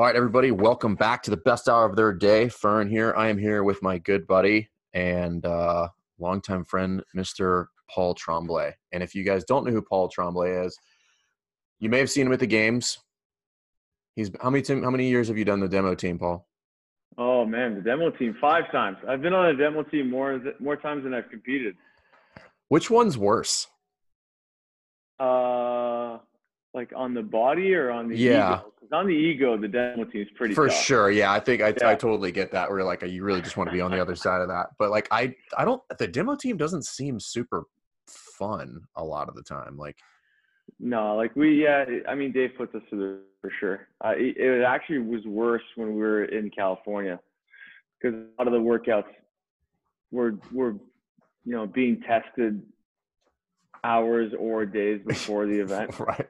All right, everybody, welcome back to the best hour of their day. Fern here. I am here with my good buddy and uh, longtime friend, Mr. Paul Tremblay. And if you guys don't know who Paul Tremblay is, you may have seen him at the games. He's how many how many years have you done the demo team, Paul? Oh man, the demo team five times. I've been on a demo team more more times than I've competed. Which one's worse? Uh, like on the body or on the Yeah. ego? 'Cause on the ego, the demo team is pretty For tough. sure, yeah. I think I, I totally get that. Where like you really just want to be on the other side of that, but like I I don't. The demo team doesn't seem super fun a lot of the time. Like No, like we, yeah. I mean, Dave puts us through the for sure. Uh, it, it actually was worse when we were in California because a lot of the workouts were were you know being tested hours or days before the event. right.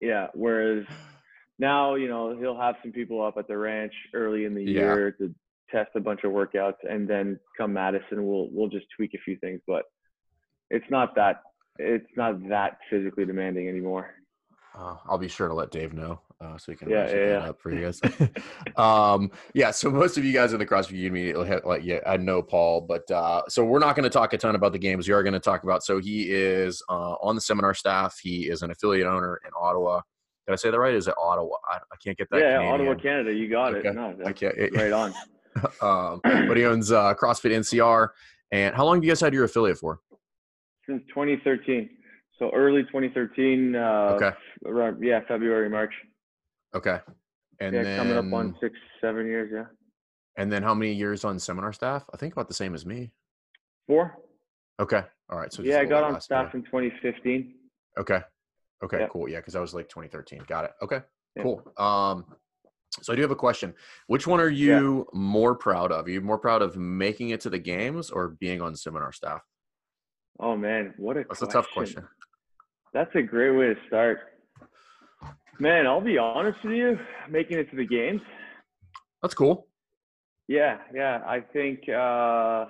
Yeah. Whereas now, you know, he'll have some people up at the ranch early in the Yeah. year to test a bunch of workouts, and then come Madison, we'll we'll just tweak a few things. But it's not that it's not that physically demanding anymore. Uh, I'll be sure to let Dave know uh, so we can Yeah, yeah, that yeah. up for you guys. um, yeah, so most of you guys in the CrossFit community, like, yeah, I know Paul, but uh, so we're not going to talk a ton about the games. We are going to talk about. So he is uh, on the seminar staff. He is an affiliate owner in Ottawa. Did I say that right? Is it Ottawa? I, I can't get that. yeah, Canadian. Ottawa, Canada, you got Okay. it. No, I can't. it- right on. um, but he owns uh, CrossFit NCR. And how long have you guys had your affiliate for? Since 2013, so early 2013. Uh, Okay. Around, yeah, February, March. Okay. And yeah, then coming up on six, seven years. Yeah, and then how many years on seminar staff? I think about the same as me. four. Okay. All right. So yeah, I got on staff yeah. in 2015. Okay. Okay. Yep. Cool. Yeah, because I was like 2013. Got it. Okay. Yeah. Cool. Um, so I do have a question. Which one are you more proud of? Are you more proud of making it to the games or being on seminar staff? Oh man, what a That's a tough question. That's a great way to start. Man, I'll be honest with you, making it to the games. That's cool. Yeah, yeah. I think uh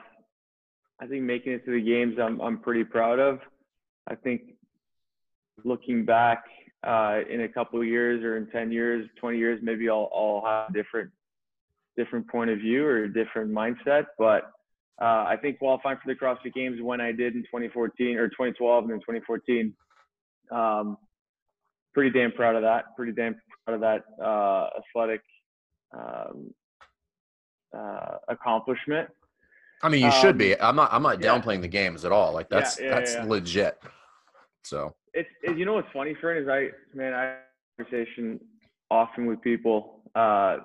I think making it to the games I'm I'm pretty proud of. I think looking back uh in a couple of years or in 10 years, 20 years, maybe I'll I'll have a different different point of view or a different mindset, but uh, I think qualifying for the CrossFit Games when I did in 2014 or 2012 and then 2014, um, pretty damn proud of that. Pretty damn proud of that uh, athletic um, uh, accomplishment. I mean, you should Um, be. I'm not. I'm not yeah. downplaying the games at all. Like that's yeah, that's yeah. legit. So It's it, you know what's funny, Fern, is I man I have a conversation often with people uh,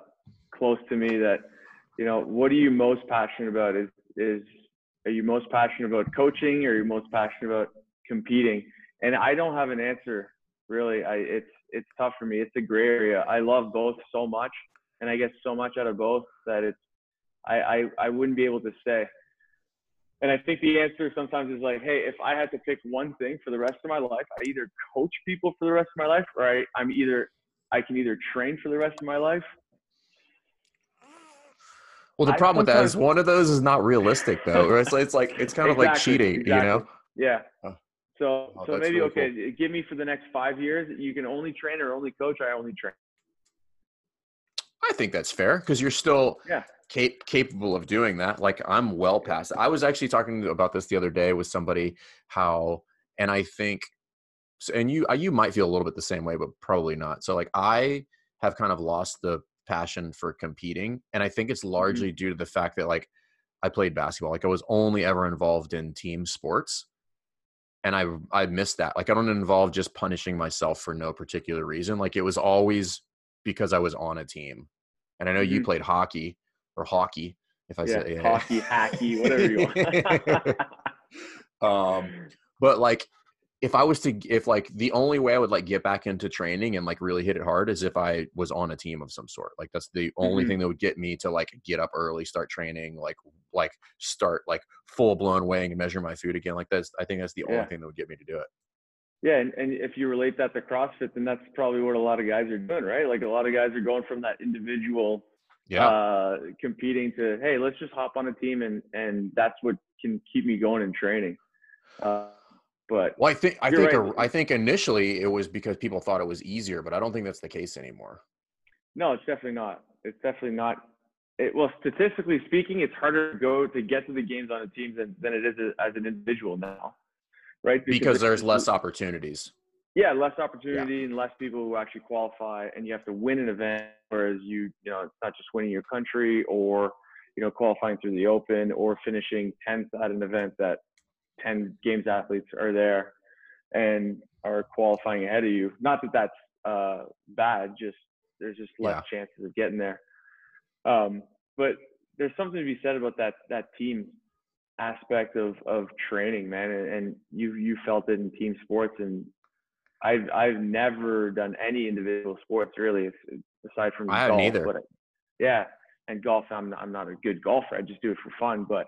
close to me that you know what are you most passionate about? Is is are you most passionate about coaching or are you most passionate about competing? And I don't have an answer really. I it's it's tough for me. It's a gray area. I love both so much, and I get so much out of both that it's I I, I wouldn't be able to say. And I think the answer sometimes is like, hey, if I had to pick one thing for the rest of my life, I either coach people for the rest of my life, or I, I'm either I can either train for the rest of my life. Well, the problem with that is one of those is not realistic though. It's, like- it's like it's kind of like Exactly, cheating, you know? Yeah. Uh, So Oh, so maybe really okay, give me for the next five years. You can only train or only coach. I only train. I think that's fair because you're still Yeah. cap- capable of doing that. Like I'm well past. I was actually talking about this the other day with somebody how, and I think, so- and you you might feel a little bit the same way, but probably not. So like I have kind of lost the passion for competing, and I think it's mm-hmm. largely due to the fact that like I played basketball. Like I was only ever involved in team sports. And I I missed that. Like I don't involve just punishing myself for no particular reason. Like it was always because I was on a team. And I know you Mhm. played hockey or hockey, if I Yeah, say hockey, hacky, whatever you want. um, but like if I was to if like the only way I would like get back into training and like really hit it hard is if I was on a team of some sort. Like that's the only Mhm. thing that would get me to like get up early, start training, like like start like full blown weighing and measure my food again. Like that's I think that's the only thing that would get me to do it. Yeah, and, and if you relate that to CrossFit, then that's probably what a lot of guys are doing, right? Like a lot of guys are going from that individual Yeah. uh, competing to, hey, let's just hop on a team, and and that's what can keep me going in training. Uh, but well, I think I think right. I think initially it was because people thought it was easier, but I don't think that's the case anymore. No, it's definitely not. It's definitely not. It, well, statistically speaking, it's harder to go to get to the games on a team than, than it is as an individual now, right? Because, because there's less opportunities. Yeah, less opportunity yeah. and less people who actually qualify, and you have to win an event. Whereas you, you know, it's not just winning your country or you know qualifying through the Open or finishing tenth at an event that ten games athletes are there and are qualifying ahead of you. Not that that's uh, bad, just there's just less yeah. chances of getting there. Um, but there's something to be said about that that team aspect of of training, man. And, and you you felt it in team sports, and I've I've never done any individual sports really, aside from I golf. Neither. But yeah, and golf, I'm I'm not a good golfer. I just do it for fun. But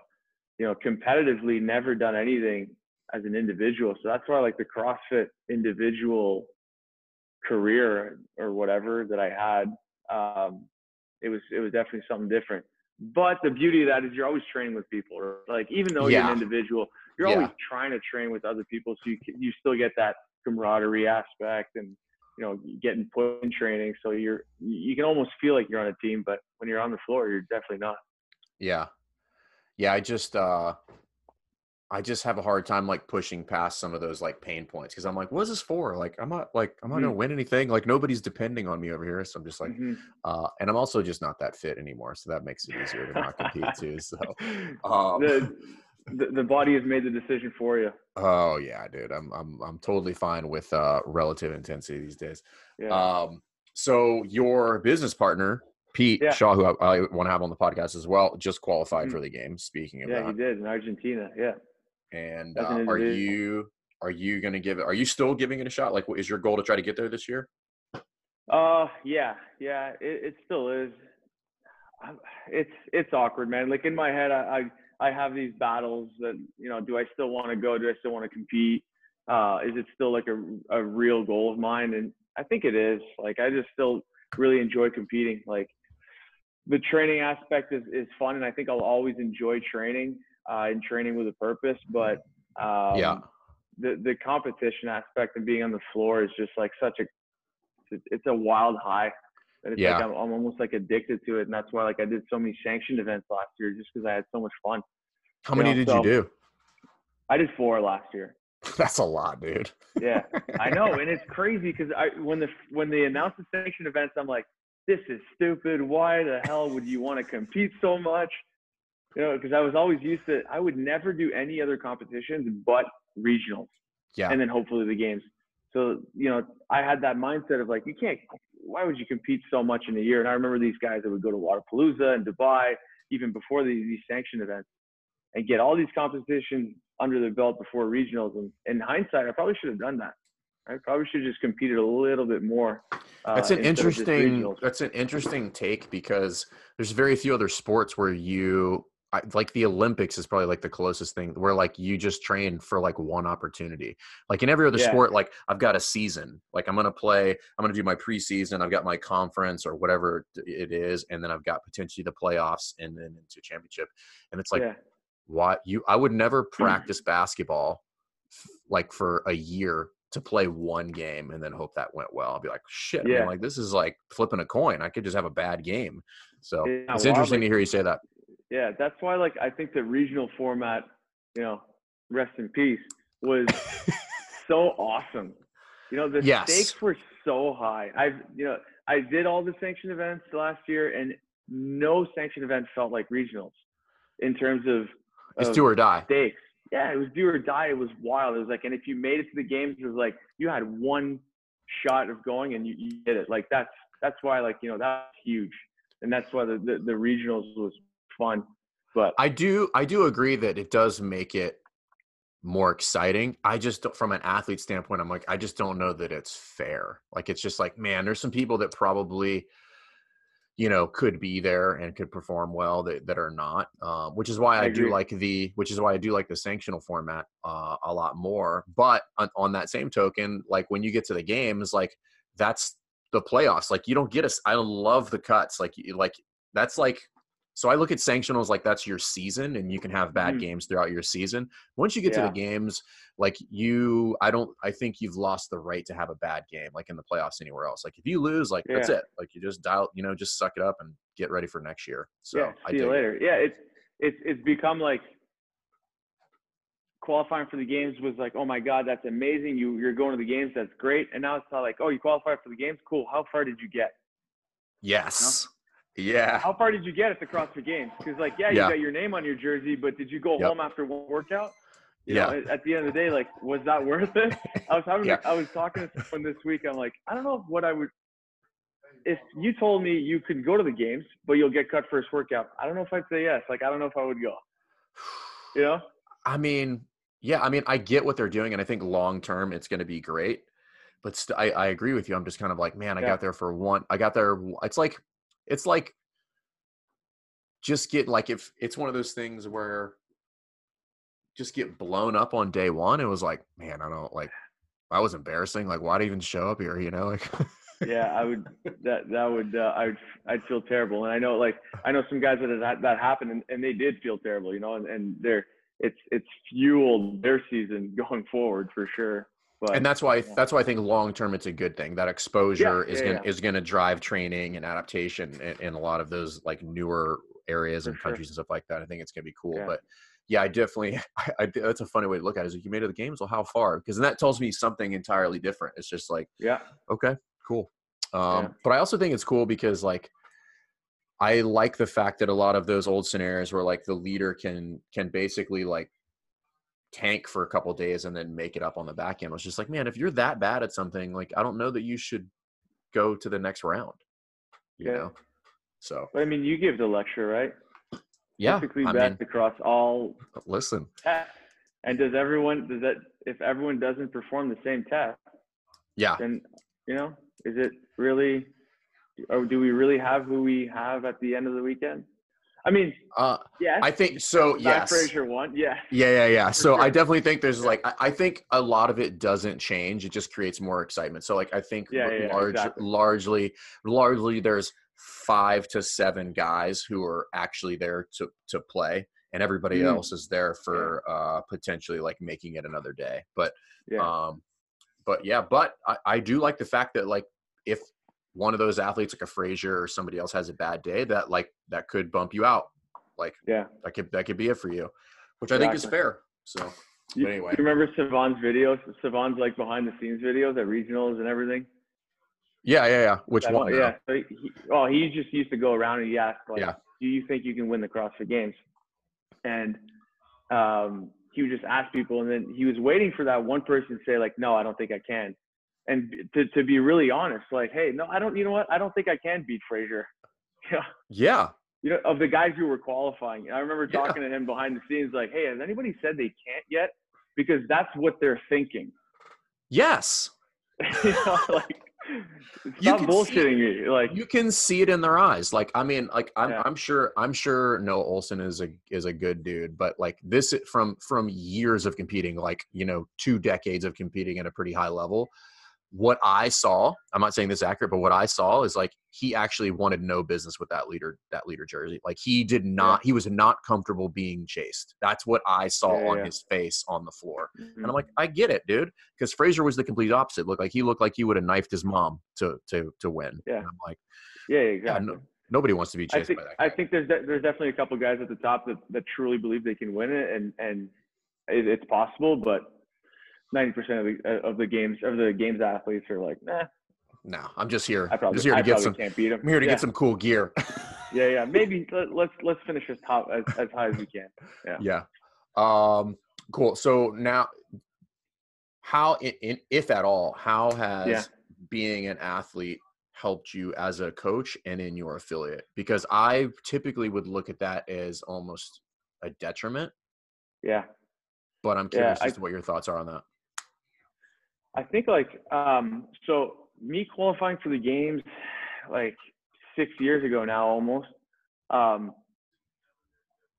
you know, competitively, never done anything as an individual. So that's why like the CrossFit individual career or whatever that I had, um, it was it was definitely something different. But the beauty of that is you're always training with people. Like even though yeah. you're an individual, you're yeah. always trying to train with other people, so you you still get that camaraderie aspect and you know getting put in training. So you're you can almost feel like you're on a team, but when you're on the floor, you're definitely not. Yeah, yeah. I just uh I just have a hard time like pushing past some of those like pain points because I'm like, what is this for? Like, I'm not like I'm not mm-hmm. gonna win anything. Like nobody's depending on me over here, so I'm just like, mm-hmm. uh, and I'm also just not that fit anymore, so that makes it easier to not compete too. So, um, the, the, the body has made the decision for you. Oh yeah, dude, I'm I'm I'm totally fine with uh, relative intensity these days. Yeah. Um, so your business partner Pete yeah. Shaw, who I, I want to have on the podcast as well, just qualified mm-hmm. for the game. Speaking of yeah, that, he did in Argentina. Yeah. And uh, are you are you going to give it? Are you still giving it a shot? Like, is your goal to try to get there this year? Uh, yeah, yeah, it, it still is. It's it's awkward, man. Like in my head, I, I I have these battles that you know. Do I still want to go? Do I still want to compete? Uh, is it still like a a real goal of mine? And I think it is. Like I just still really enjoy competing. Like the training aspect is, is fun and I think I'll always enjoy training uh, and training with a purpose. But um, yeah, the the competition aspect and being on the floor is just like such a it's a wild high. That it's yeah. like I'm, I'm almost like addicted to it, and that's why like I did so many sanctioned events last year just because I had so much fun. How you many know? did so, you do? I did four last year. That's a lot, dude. yeah, I know, and it's crazy because I when the when they announced the sanctioned events, I'm like, this is stupid. Why the hell would you want to compete so much? you know, because I was always used to, I would never do any other competitions but regionals. Yeah. And then hopefully the games. So, you know, I had that mindset of like, you can't, why would you compete so much in a year? And I remember these guys that would go to Wodapalooza and Dubai, even before these, these sanction events, and get all these competitions under their belt before regionals. And in hindsight, I probably should have done that. I probably should have just competed a little bit more. Uh, that's an interesting. That's an interesting take because there's very few other sports where you I, like the Olympics is probably like the closest thing where like you just train for like one opportunity. Like in every other yeah. sport, like I've got a season. Like I'm gonna play, I'm gonna do my preseason. I've got my conference or whatever it is, and then I've got potentially the playoffs and then into championship. And it's like, yeah. what you? I would never practice basketball like for a year to play one game and then hope that went well. I'll be like, shit, yeah. like this is like flipping a coin. I could just have a bad game. So yeah, it's interesting to hear you say that yeah, that's why like I think the regional format, you know, rest in peace, was so awesome. You know, the yes. stakes were so high. I've you know, I did all the sanction events last year and no sanction event felt like regionals in terms of, it's do or die. Stakes. Yeah, it was do or die. It was wild. It was like, and if you made it to the games, it was like you had one shot of going and you, you did it. Like that's that's why like you know that's huge, and that's why the, the, the regionals was fun. But I do I do agree that it does make it more exciting. I just from an athlete standpoint, I'm like I just don't know that it's fair. Like it's just like man, there's some people that probably you know could be there and could perform well that, that are not um, which is why i, I do like the which is why i do like the sanctional format uh, a lot more. But on, on, that same token like when you get to the games like that's the playoffs. Like you don't get us i love the cuts. Like like that's like so I look at sanctionals like that's your season, and you can have bad Mhm. games throughout your season. Once you get to the games, like you, I don't, I think you've lost the right to have a bad game, like in the playoffs anywhere else. Like if you lose, like that's it. Like you just dial, you know, just suck it up and get ready for next year. So yeah, I see you it. later. Yeah, it's it's it's become like qualifying for the games was like, oh my god, that's amazing. You you're going to the games, that's great. And now it's not like, oh, you qualified for the games, cool. How far did you get? Yes. Yeah. How far did you get at the CrossFit Games? Because like, yeah, you Yeah. got your name on your jersey, but did you go Yep. home after one workout? You Yeah. know, at- the end of the day, like, was that worth it? I was having, Yeah. I was talking to someone this week. I'm like, I don't know what I would. If you told me you could go to the games, but you'll get cut first workout, I don't know if I'd say yes. Like, I don't know if I would go. You know? I mean, yeah, I mean, I get what they're doing, and I think long term it's going to be great. But st- I, I agree with you. I'm just kind of like, man, I Yeah. got there for one. I got there. It's like, it's like, just get like if it's one of those things where just get blown up on day one. It was like, man, I don't like. I was embarrassing. Like, why'd I even show up here? You know, like. yeah, I would. That that would. Uh, I would. I'd feel terrible. And I know, like, I know some guys that that, that happened, and, and they did feel terrible. You know, and, and they're it's it's fueled their season going forward for sure. But and that's why yeah. that's why I think long term it's a good thing. That exposure is yeah, gonna yeah. is gonna drive training and adaptation in, in a lot of those like newer areas For and sure. countries and stuff like that. I think it's gonna be cool. Yeah. But yeah, I definitely I, I that's a funny way to look at it. Is like you made it to the games, well, how far? Because that tells me something entirely different. It's just like yeah, okay, cool. Um, Yeah. But I also think it's cool because like I like the fact that a lot of those old scenarios where like the leader can can basically like tank for a couple days and then make it up on the back end. It's just like, man, if you're that bad at something, like I don't know that you should go to the next round. You Yeah. know? So but I mean, you give the lecture, right? yeah, Typically I mean, across all listen, tests. And does everyone? Does that? If everyone doesn't perform the same test, yeah, then you know, is it really? Or do we really have who we have at the end of the weekend? I mean, uh, yes. I think so. Matt Yes, Fraser won. Yeah. Yeah, yeah, yeah. So I definitely think there's like I, I think a lot of it doesn't change. It just creates more excitement. So like I think yeah, yeah, large, exactly. largely, largely there's five to seven guys who are actually there to to play, and everybody Mm. else is there for uh potentially like making it another day. But Yeah. um, but yeah, but I, I do like the fact that like if one of those athletes like a Fraser or somebody else has a bad day, that like that could bump you out. Like yeah. that could that could be it for you, which I think is fair. So You, anyway. you remember Sevan's videos? Sevan's like behind the scenes videos at regionals and everything. yeah, yeah, yeah. Which one- Yeah. So he, oh, he just used to go around and he asked like, Yeah. "Do you think you can win the CrossFit Games?" And um, he would just ask people, and then he was waiting for that one person to say like, "No, I don't think I can." And to to be really honest, like, "Hey, no, I don't. You know what? I don't think I can beat Fraser." Yeah. Yeah. You know, of the guys who were qualifying, I remember Yeah. talking to him behind the scenes, like, "Hey, has anybody said they can't yet?" Because that's what they're thinking. Yes. you know, like, stop bullshitting me. Like, You can see it in their eyes. Like, I mean, like I'm Yeah. I'm sure I'm sure Noah Ohlsen is a is a good dude, but like this from from years of competing, like, you know, two decades of competing at a pretty high level. What I saw, I'm not saying this is accurate, but what I saw is like he actually wanted no business with that leader, that leader jersey. Like he did not, he was not comfortable being chased. That's what I saw Yeah, on yeah. his face on the floor. Mhm. And I'm like, I get it, dude. Because Fraser was the complete opposite. Looked like he looked like he would have knifed his mom to to to win. Yeah. And I'm like, yeah, yeah, exactly. no, nobody wants to be I chased think by that. I think there's de- there's definitely a couple guys at the top that, that truly believe they can win it, and and it, it's possible, but. Ninety percent of the of the games of the games athletes are like, nah, no, I'm just here. I I'm probably, just here I to get probably some. can't beat him. I'm here to yeah. get some cool gear. Yeah, yeah. Maybe let, let's let's finish as top as, as high as we can. Yeah. yeah. Um. Cool. So now, how, in, in, if at all, how has Yeah. being an athlete helped you as a coach and in your affiliate? Because I typically would look at that as almost a detriment. Yeah. But I'm Yeah, curious I- as to what your thoughts are on that. I think like um so me qualifying for the games like six years ago now almost. Um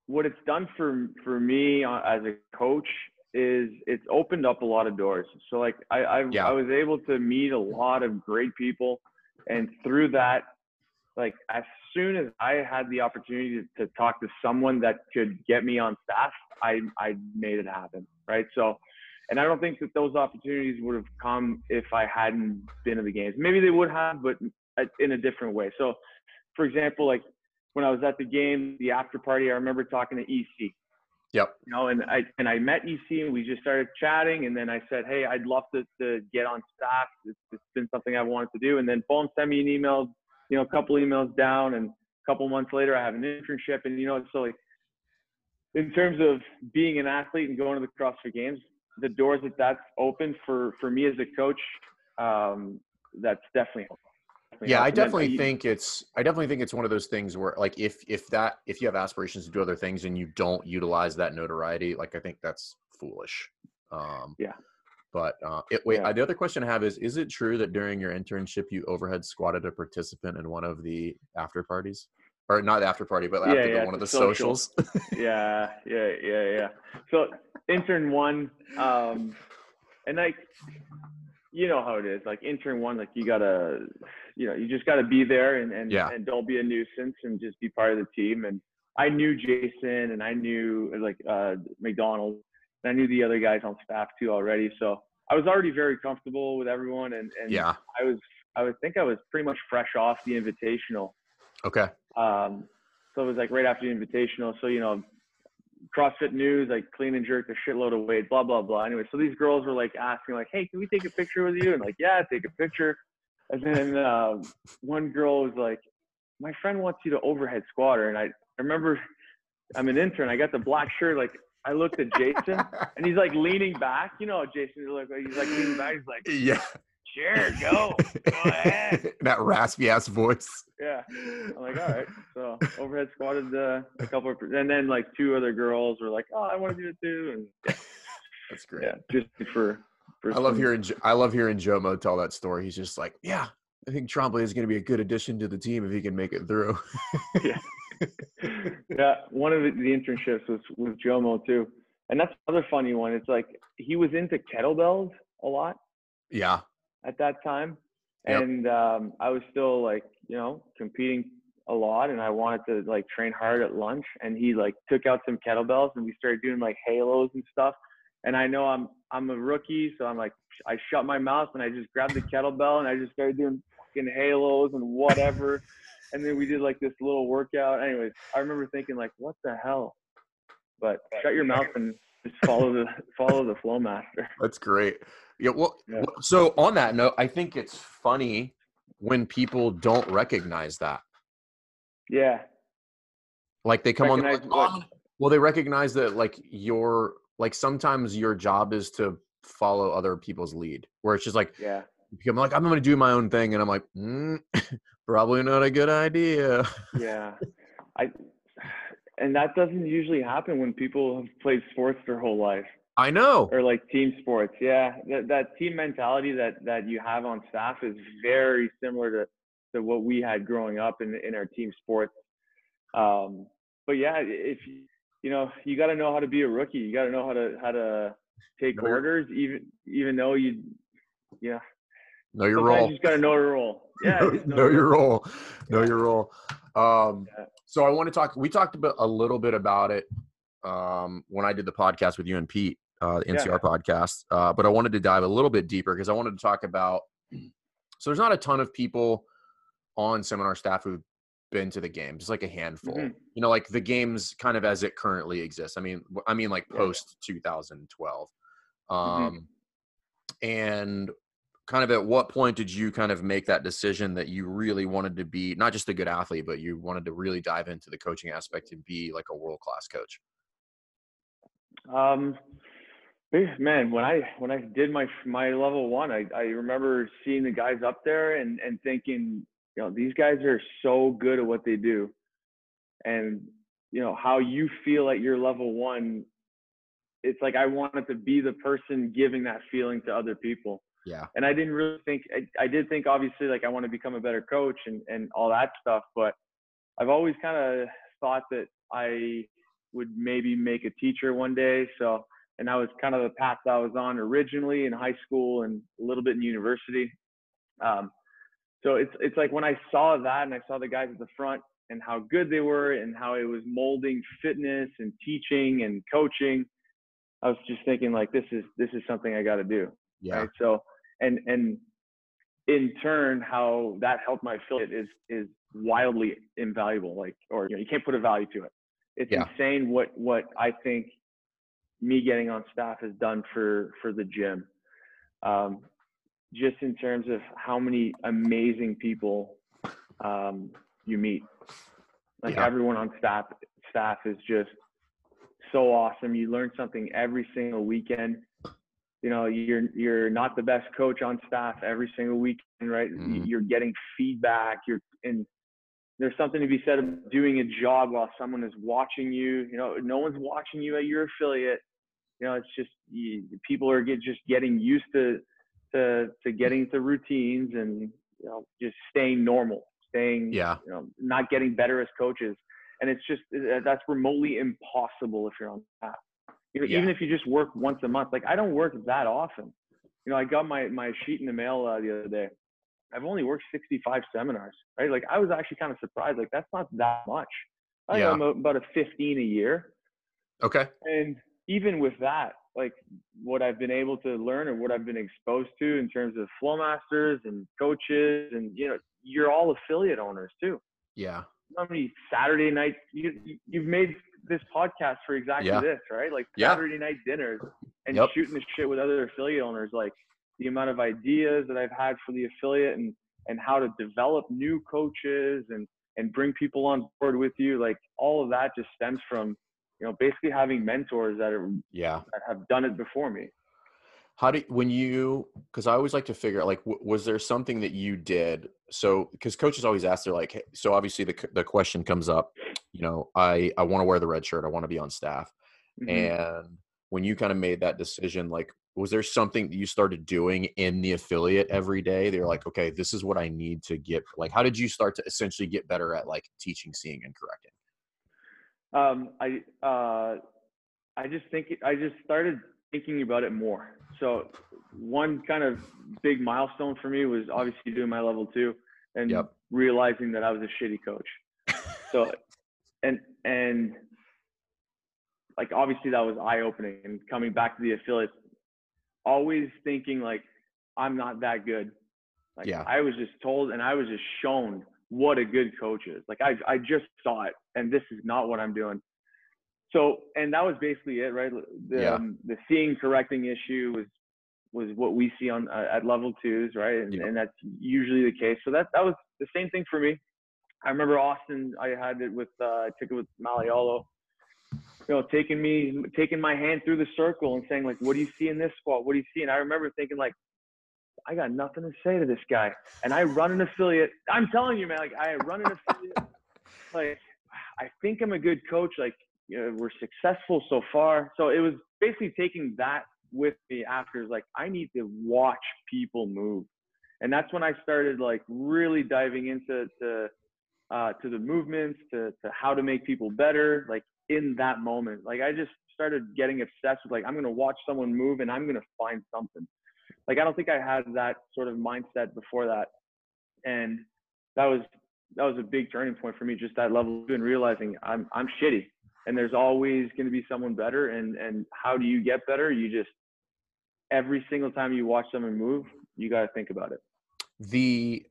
what it's done for for me uh, as a coach is it's opened up a lot of doors. So like I I, Yeah. I was able to meet a lot of great people and through that like as soon as I had the opportunity to, to talk to someone that could get me on staff, I I made it happen, right? So, and I don't think that those opportunities would have come if I hadn't been in the games. Maybe they would have, but in a different way. So, for example, like when I was at the game, the after party, I remember talking to EC. Yep. You know, and I and I met EC and we just started chatting, and then I said, hey, I'd love to, to get on staff. It's, it's been something I've wanted to do, and then boom, send me an email. You know, a couple emails down, and a couple months later, I have an internship, and you know, so like in terms of being an athlete and going to the CrossFit Games, the doors that that's open for for me as a coach, um, that's definitely yeah i definitely think it's i definitely think it's one of those things where like if if that if you have aspirations to do other things and you don't utilize that notoriety like i think that's foolish. Um yeah. but uh it, wait yeah. the other question i have is is it true that during your internship you overhead squatted a participant in one of the after parties? Or not after party but after yeah, yeah, the, one of the socials? Yeah yeah yeah yeah. So intern one um and like you know how it is. Like intern one, like you gotta, you know, you just gotta be there and and, yeah. and don't be a nuisance and just be part of the team. And I knew Jason and I knew like uh, McDonald and I knew the other guys on staff too already. So I was already very comfortable with everyone. And and yeah, I was I would think I was pretty much fresh off the invitational. Okay. Um, so it was like right after the invitational. So you know, CrossFit News, like clean and jerk a shitload of weight, blah blah blah. Anyway, so these girls were like asking, like, "Hey, can we take a picture with you?" And like, "Yeah, take a picture." And then uh, one girl was like, "My friend wants you to overhead squatter," and I, I remember I'm an intern. I got the black shirt. Like, I looked at Jason, and he's like leaning back. You know, Jason is like, he's like leaning back. He's like, "Yeah." Sure, go. Go ahead. that raspy ass voice. Yeah. I'm like, all right. So overhead squatted uh, a couple of, and then like two other girls were like, oh, I want to do it too. And yeah. That's great. Yeah. Just for, for I love hearing, I love hearing Jomo tell that story. He's just like, yeah, I think Tremblay is going to be a good addition to the team if he can make it through. yeah. yeah. One of the, the internships was with Jomo too. And that's another funny one. It's like he was into kettlebells a lot. Yeah at that time, yep. and um, I was still like you know competing a lot, and I wanted to like train hard at lunch. And he like took out some kettlebells, and we started doing like halos and stuff. And I know I'm I'm a rookie, so I'm like I shut my mouth and I just grabbed the kettlebell and I just started doing fucking halos and whatever. and then we did like this little workout. Anyways, I remember thinking like, what the hell? But shut your mouth and just follow the follow the flow master. That's great. Yeah. Well, yeah. so on that note, I think it's funny when people don't recognize that. Yeah. Like they come recognize on. Like, oh, well, they recognize that like your like sometimes your job is to follow other people's lead, where it's just like yeah. I'm like I'm going to do my own thing, and I'm like, mm, probably not a good idea. yeah, I and that doesn't usually happen when people have played sports their whole life. I know. Or like team sports. Yeah. That, that team mentality that, that you have on staff is very similar to, to what we had growing up in, in our team sports. Um, but yeah, if you, know, you got to know how to be a rookie. You got to know how to, how to take know orders, even, even though you, yeah. Know your role. You just got to know your role. Yeah. know, know your role. Know your role. Um, yeah. So I want to talk, we talked about a little bit about it um, when I did the podcast with you and Pete uh, the NCR yeah. podcast. Uh, but I wanted to dive a little bit deeper because I wanted to talk about. So there's not a ton of people on seminar staff who've been to the games. It's like a handful. Mm-hmm. You know, like the games kind of as it currently exists. I mean, I mean like post 2012. Mm-hmm. Um, mm-hmm. And kind of at what point did you kind of make that decision that you really wanted to be not just a good athlete, but you wanted to really dive into the coaching aspect and be like a world class coach? Um, Man, when I when I did my my level one, I, I remember seeing the guys up there and and thinking, you know, these guys are so good at what they do, and you know how you feel at your level one. It's like I wanted to be the person giving that feeling to other people. Yeah. And I didn't really think I, I did think obviously like I want to become a better coach and and all that stuff, but I've always kind of thought that I would maybe make a teacher one day. So and that was kind of the path I was on originally in high school and a little bit in university. Um, so it's it's like when I saw that and I saw the guys at the front and how good they were and how it was molding fitness and teaching and coaching, I was just thinking like this is this is something I got to do. Yeah. Right. So and and in turn, how that helped my affiliate is is wildly invaluable. Like or you know you can't put a value to it. It's Yeah. insane what what I think me getting on staff has done for for the gym. Um, just in terms of how many amazing people um, you meet. Like Yeah. everyone on staff staff is just so awesome. You learn something every single weekend. You know, you're you're not the best coach on staff every single weekend, right? Mhm. You're getting feedback. You're and there's something to be said about doing a job while someone is watching you. You know, no one's watching you at your affiliate. You know, it's just you, people are get, just getting used to to to getting to routines and you know just staying normal, staying Yeah. you know not getting better as coaches. And it's just uh, that's remotely impossible if you're on staff. You know, Yeah. even if you just work once a month. Like I don't work that often. You know, I got my my sheet in the mail uh, the other day. I've only worked 65 seminars, right? Like I was actually kind of surprised. Like that's not that much. I Yeah. I'm about a 15 a year. Okay. And even with that, like what I've been able to learn and what I've been exposed to in terms of flow masters and coaches, and you know, you're all affiliate owners too. Yeah. How many Saturday nights you- you've made this podcast for exactly Yeah. this, right? Like Yeah. Saturday night dinners and Yep. shooting the shit with other affiliate owners. Like the amount of ideas that I've had for the affiliate and and how to develop new coaches and and bring people on board with you. Like all of that just stems from you know basically having mentors that are Yeah. that have done it before me. How do when you? Because I always like to figure out like, w- was there something that you did? So because coaches always ask, they're like, hey, so obviously the the question comes up. You know, I I want to wear the red shirt. I want to be on staff. Mhm. And when you kind of made that decision, like, was there something that you started doing in the affiliate every day? They're like, okay, this is what I need to get. Like, how did you start to essentially get better at like teaching, seeing, and correcting? Um, I uh, I just think I just started thinking about it more. So one kind of big milestone for me was obviously doing my level two and Yep. realizing that I was a shitty coach. So and and like obviously that was eye opening and coming back to the affiliates, always thinking like I'm not that good. Like Yeah. I was just told and I was just shown what a good coach is. Like I I just saw it and this is not what I'm doing. So and that was basically it, right? The Yeah. um, the seeing correcting issue was was what we see on uh, at level twos, right? And, Yeah. and that's usually the case. So that that was the same thing for me. I remember Austin. I had it with uh, I took it with Malleolo. You know, taking me taking my hand through the circle and saying like, "What do you see in this squat? What do you see?" And I remember thinking like, I got nothing to say to this guy. And I run an affiliate. I'm telling you, man, like I run an affiliate. Like I think I'm a good coach. Like you know, we're successful so far. So it was basically taking that with me after like I need to watch people move. And that's when I started like really diving into to uh, to the movements, to to how to make people better. Like in that moment, like I just started getting obsessed with like I'm gonna watch someone move and I'm gonna find something. Like I don't think I had that sort of mindset before that, and that was that was a big turning point for me. Just that level and realizing I'm I'm shitty, and there's always going to be someone better. And and how do you get better? You just every single time you watch someone move, you got to think about it. the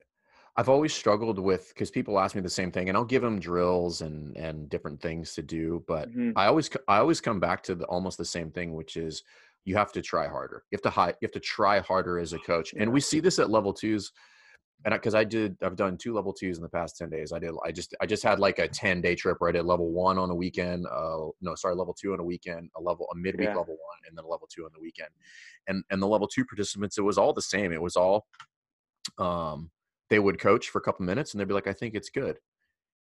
I've always struggled with because people ask me the same thing, and I'll give them drills and and different things to do, but Mhm. I always i always come back to the, almost the same thing, which is you have to try harder. You have to hi- you have to try harder as a coach, and we see this at level twos. And because I, did, I've done two level twos in the past ten days. I did. I just I just had like a ten day trip where I did level one on a weekend. Uh, no, sorry, level two on a weekend, a level a midweek Yeah. level one, and then a level two on the weekend. And and the level two participants, it was all the same. It was all um they would coach for a couple minutes and they'd be like, I think it's good.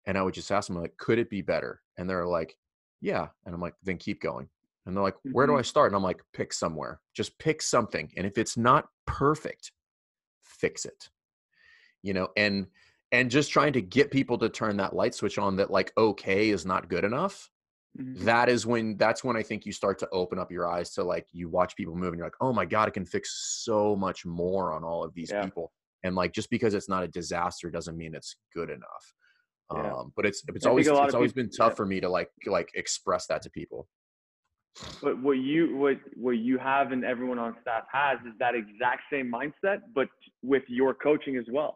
And I would just ask them, like, could it be better? And they're like, yeah. And I'm like, then keep going. And they're like, where do Mhm. I start? And I'm like, pick somewhere. Just pick something. And if it's not perfect, fix it. You know, and and just trying to get people to turn that light switch on that like okay is not good enough. Mhm. That is when that's when I think you start to open up your eyes to like you watch people move and you're like, oh my God, I can fix so much more on all of these Yeah. people. and like just because it's not a disaster doesn't mean it's good enough Yeah. um but it's it's I always think a lot it's always people- been tough yeah. for me to like like express that to people But what you what what you have and everyone on staff has is that exact same mindset, but with your coaching as well.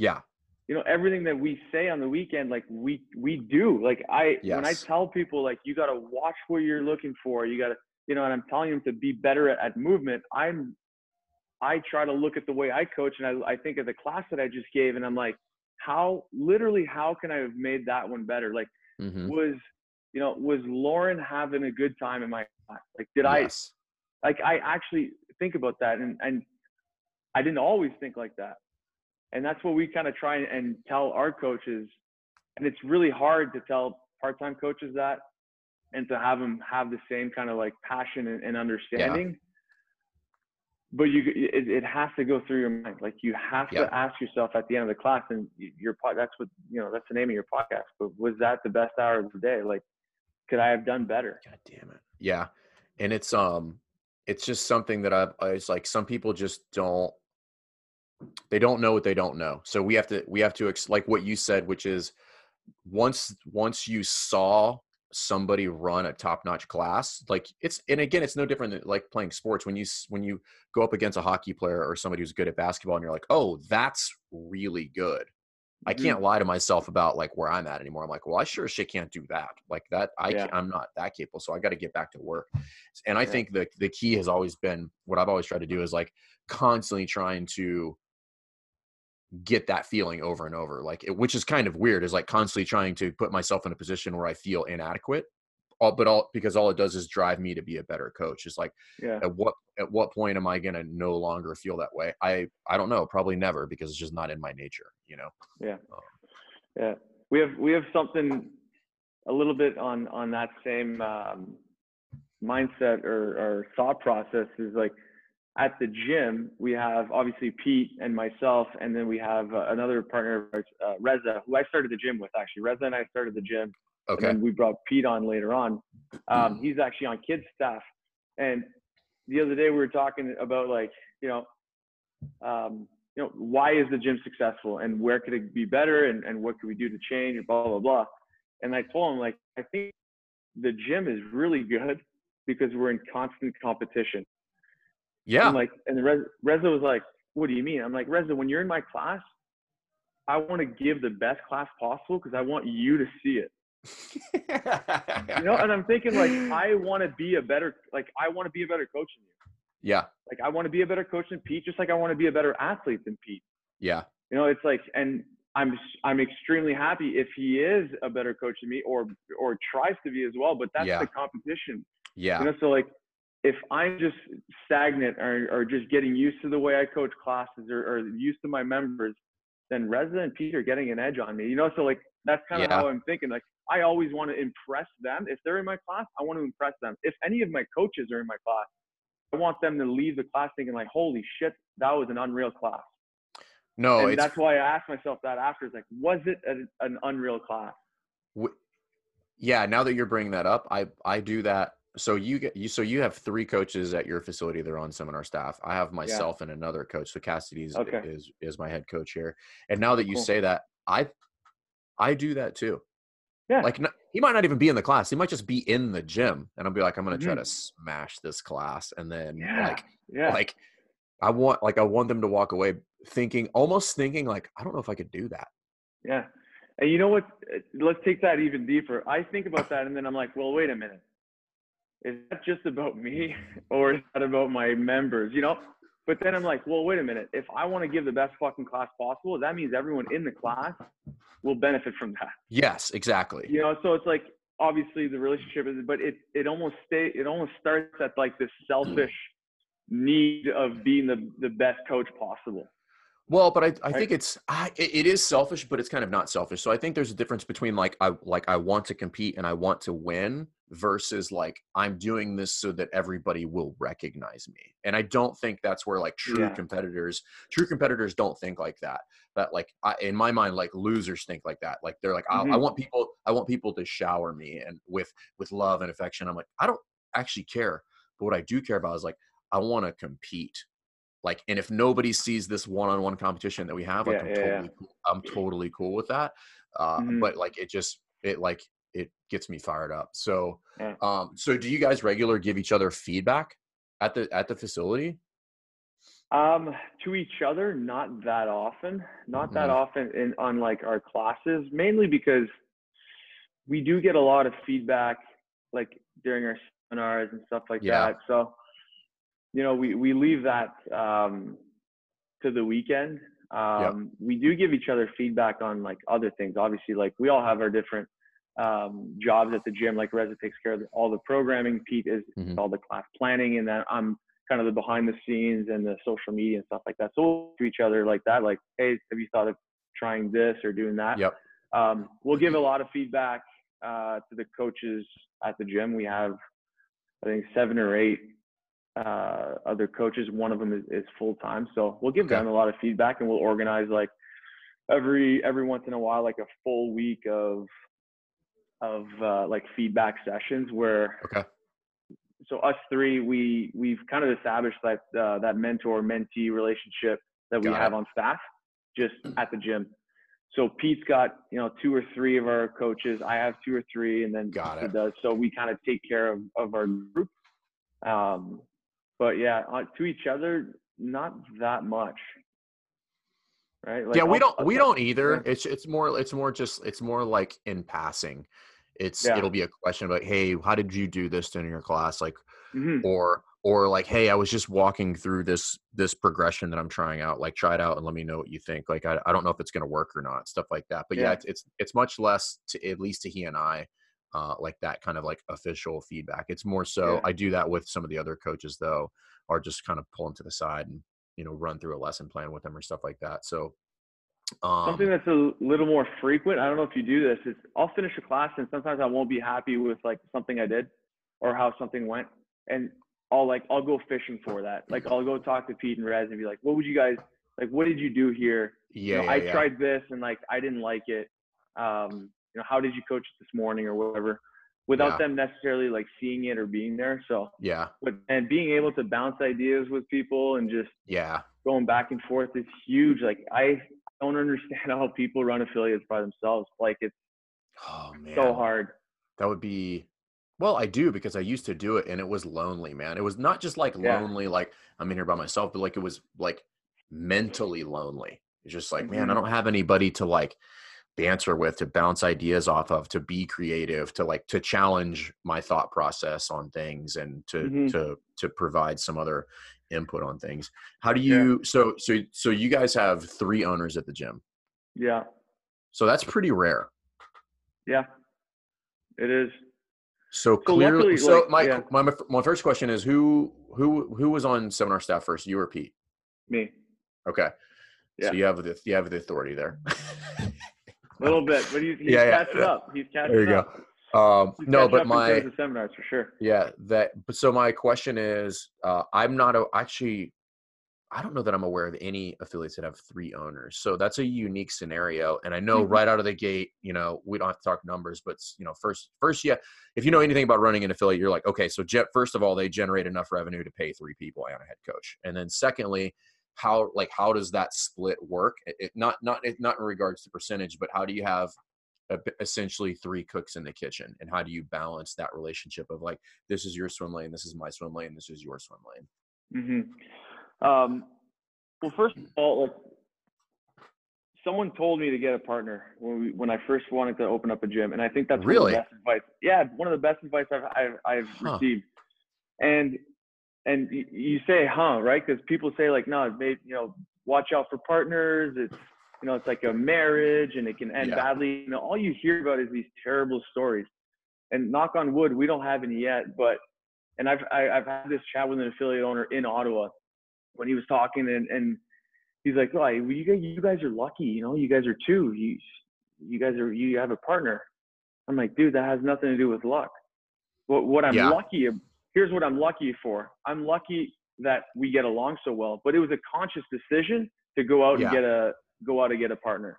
Yeah You know, everything that we say on the weekend, like we we do. Like I when I tell people like you gotta watch what you're looking for, you gotta you know, and I'm telling them to be better at, at movement, I'm I try to look at the way I coach and I, I think of the class that I just gave and I'm like, how literally how can I have made that one better? Like mm-hmm. was you know was lauren having a good time in my class like did i like i actually think about that and and i didn't always think like that and that's what we kind of try and tell our coaches and it's really hard to tell part-time coaches that and to have them have the same kind of like passion and, and understanding but you it, it has to go through your mind like you have Yeah. to ask yourself at the end of the class and y- your pod that's what you know that's the name of your podcast but was that the best hour of the day like could i have done better God damn it. Yeah. And it's um it's just something that I've I- it's like some people just don't they don't know what they don't know. So we have to we have to ex- like what you said which is once once you saw somebody run a top-notch class like it's and again it's no different than like playing sports when you when you go up against a hockey player or somebody who's good at basketball and you're like oh that's really good I Mhm. can't lie to myself about like where I'm at anymore. I'm like, well, I sure as shit can't do that. Like that, I Yeah. I'm not that capable. So I got to get back to work. And I Yeah. think the the key has always been what I've always tried to do is like constantly trying to get that feeling over and over. Like, it, which is kind of weird, is like constantly trying to put myself in a position where I feel inadequate. All, but all because all it does is drive me to be a better coach. It's like yeah at what at what point am I gonna no longer feel that way? I I don't know. Probably never because it's just not in my nature. You know. Yeah, Yeah. we have we have something a little bit on on that same um, mindset or, or thought process is like at the gym we have obviously Pete and myself, and then we have uh, another partner, of ours, uh, Reza, who I started the gym with actually. Reza and I started the gym, Okay. and we brought Pete on later on. Um, he's actually on kids staff, and the other day we were talking about like you know um, you know, why is the gym successful and where could it be better and, and what could we do to change and blah, blah, blah. And I told him, like, I think the gym is really good because we're in constant competition. Yeah. And like, and Reza, Reza was like, what do you mean? I'm like, Reza, when you're in my class, I want to give the best class possible because I want you to see it. You know, and I'm thinking like, I want to be a better, like, I want to be a better coach than you. yeah. Like, I want to be a better coach than Pete, just like I want to be a better athlete than Pete. Yeah. You know, it's like, and I'm I'm extremely happy if he is a better coach than me, or or tries to be as well. But that's Yeah. the competition. Yeah. You know, so like, if I'm just stagnant or or just getting used to the way I coach classes or, or used to my members, then resident Pete are getting an edge on me. You know, so like that's kind of Yeah. how I'm thinking. Like, I always want to impress them. If they're in my class, I want to impress them. If any of my coaches are in my class, I want them to leave the class thinking like, holy shit, that was an unreal class no, and that's why I asked myself that after. It's like, was it an, an unreal class? w- yeah. Now that you're bringing that up, I I do that. So you get you so you have three coaches at your facility that are on seminar staff. I have myself and another coach. So Cassidy's Okay. is is my head coach here. And now that you Cool. say that, I I do that too. Yeah. Like he might not even be in the class. He might just be in the gym, and I'll be like, I'm gonna try Mhm. to smash this class, and then Yeah. like yeah. like I want like I want them to walk away thinking almost thinking like I don't know if I could do that. yeah. And you know what? Let's take that even deeper. I think about that and then I'm like, well, wait a minute. Is that just about me or is that about my members? You know? But then I'm like, well, wait a minute. If I want to give the best fucking class possible, that means everyone in the class will benefit from that. Yes, exactly. You know, so it's like obviously the relationship is, but it it almost stay it almost starts at like this selfish mm. need of being the the best coach possible. Well, but I, I think it's I, it is selfish, but it's kind of not selfish. So I think there's a difference between like I like I want to compete and I want to win versus like I'm doing this so that everybody will recognize me. And I don't think that's where like true Yeah. competitors true competitors don't think like that. That like I, in my mind like losers think like that. Like they're like I, I Mhm. want people I want people to shower me and with with love and affection. I'm like I don't actually care. But what I do care about is like I want to compete like and if nobody sees this one-on-one competition that we have like Yeah, i'm yeah, totally yeah. cool, i'm totally cool with that uh Mhm. but like it just it like it gets me fired up so um so do you guys regular give each other feedback at the at the facility Um, to each other, not that often. Not that Mhm. often in on like our classes, mainly because we do get a lot of feedback like during our seminars and stuff like that. So, you know, we we leave that um to the weekend. Um we do give each other feedback on like other things. Obviously, like we all have our different um jobs at the gym. Like Reza takes care of all the programming, Pete is Mhm. all the class planning, and then I'm kind of the behind the scenes and the social media and stuff like that. So we'll to each other like that, like, hey, have you thought of trying this or doing that? yep Um, we'll give a lot of feedback uh, to the coaches at the gym. We have, I think, seven or eight uh, other coaches. One of them is, is full time, so we'll give Okay. them a lot of feedback, and we'll organize like every every once in a while, like a full week of of uh, like feedback sessions where okay so us three, we we've kind of established that uh, that mentor mentee relationship that we Got have it. on staff just at the gym. So Pete's got you know two or three of our coaches. I have two or three, and then Got it. does. So we kind of take care of of our group. Um, but yeah, uh, to each other, not that much. Right? Like, yeah we don't we don't either it's it's more it's more just it's more like in passing it's Yeah. it'll be a question about hey how did you do this during your class like Mhm. or or like hey i was just walking through this this progression that i'm trying out like try it out and let me know what you think like i, I don't know if it's going to work or not stuff like that but yeah, Yeah. it's, it's it's much less to at least to he and i uh like that kind of like official feedback it's more so Yeah. i do that with some of the other coaches though are just kind of pull them to the side and you know run through a lesson plan with them or stuff like that so um Something that's a little more frequent. I don't know if you do this. Is I'll finish a class and sometimes I won't be happy with like something I did or how something went, and I'll like I'll go fishing for that. Like I'll go talk to Pete and Rez and be like, "What would you guys like? What did you do here? yeah, you know, yeah, I yeah. tried this and like I didn't like it. Um, you know, how did you coach it this morning or whatever?" Without Yeah. them necessarily like seeing it or being there. So, yeah but and being able to bounce ideas with people and just yeah going back and forth is huge. Like I don't understand how people run affiliates by themselves. Like it's oh man so hard. That would be well, I do because I used to do it and it was lonely, man. It was not just like Yeah. lonely, like I'm in here by myself, but like it was like mentally lonely. It's just like, man, I Mhm. don't have anybody to like banter with, to bounce ideas off of, to be creative, to like to challenge my thought process on things and to Mhm. to to provide some other input on things. How do Yeah. you so so so you guys have three owners at the gym. Yeah. So that's pretty rare. Yeah. It is. So So clearly, luckily, so like, my, yeah. my my first question is who who who was on seminar staff first? You or Pete? Me. Okay, Yeah. so you have the you have the authority there. A little bit, but he's, he's Yeah, yeah, catching yeah. up. He's catching There you go. um, no, but my seminars for sure. yeah that. But so my question is, uh, I'm not a, actually. I don't know that I'm aware of any affiliates that have three owners. So that's a unique scenario. And I know Mhm. right out of the gate, you know, we don't have to talk numbers, but you know, first, first, yeah, if you know anything about running an affiliate, you're like, okay, so jet, first of all, they generate enough revenue to pay three people and a head coach. And then secondly, how, like, how does that split work? It, not, not, it, not in regards to percentage, but how do you have a, essentially three cooks in the kitchen and how do you balance that relationship of like, this is your swim lane, this is my swim lane, this is your swim lane. Mm-hmm. Um, well, first of all, like someone told me to get a partner when we, when I first wanted to open up a gym, and I think that's Really? one of the best advice. Yeah, one of the best advice I've I've, I've Huh. received. And and you say, huh, right? Because people say like, no, maybe you know, watch out for partners. It's you know, it's like a marriage, and it can end Yeah. badly. You know, all you hear about is these terrible stories. And knock on wood, we don't have any yet, but and I've I, I've had this chat with an affiliate owner in Ottawa when he was talking and, and he's like, oh, you guys you guys are lucky, you know, you guys are two. You you guys are you have a partner. I'm like, dude, that has nothing to do with luck. What what I'm Yeah. lucky here's what I'm lucky for. I'm lucky that we get along so well, but it was a conscious decision to go out Yeah. and get a go out and get a partner.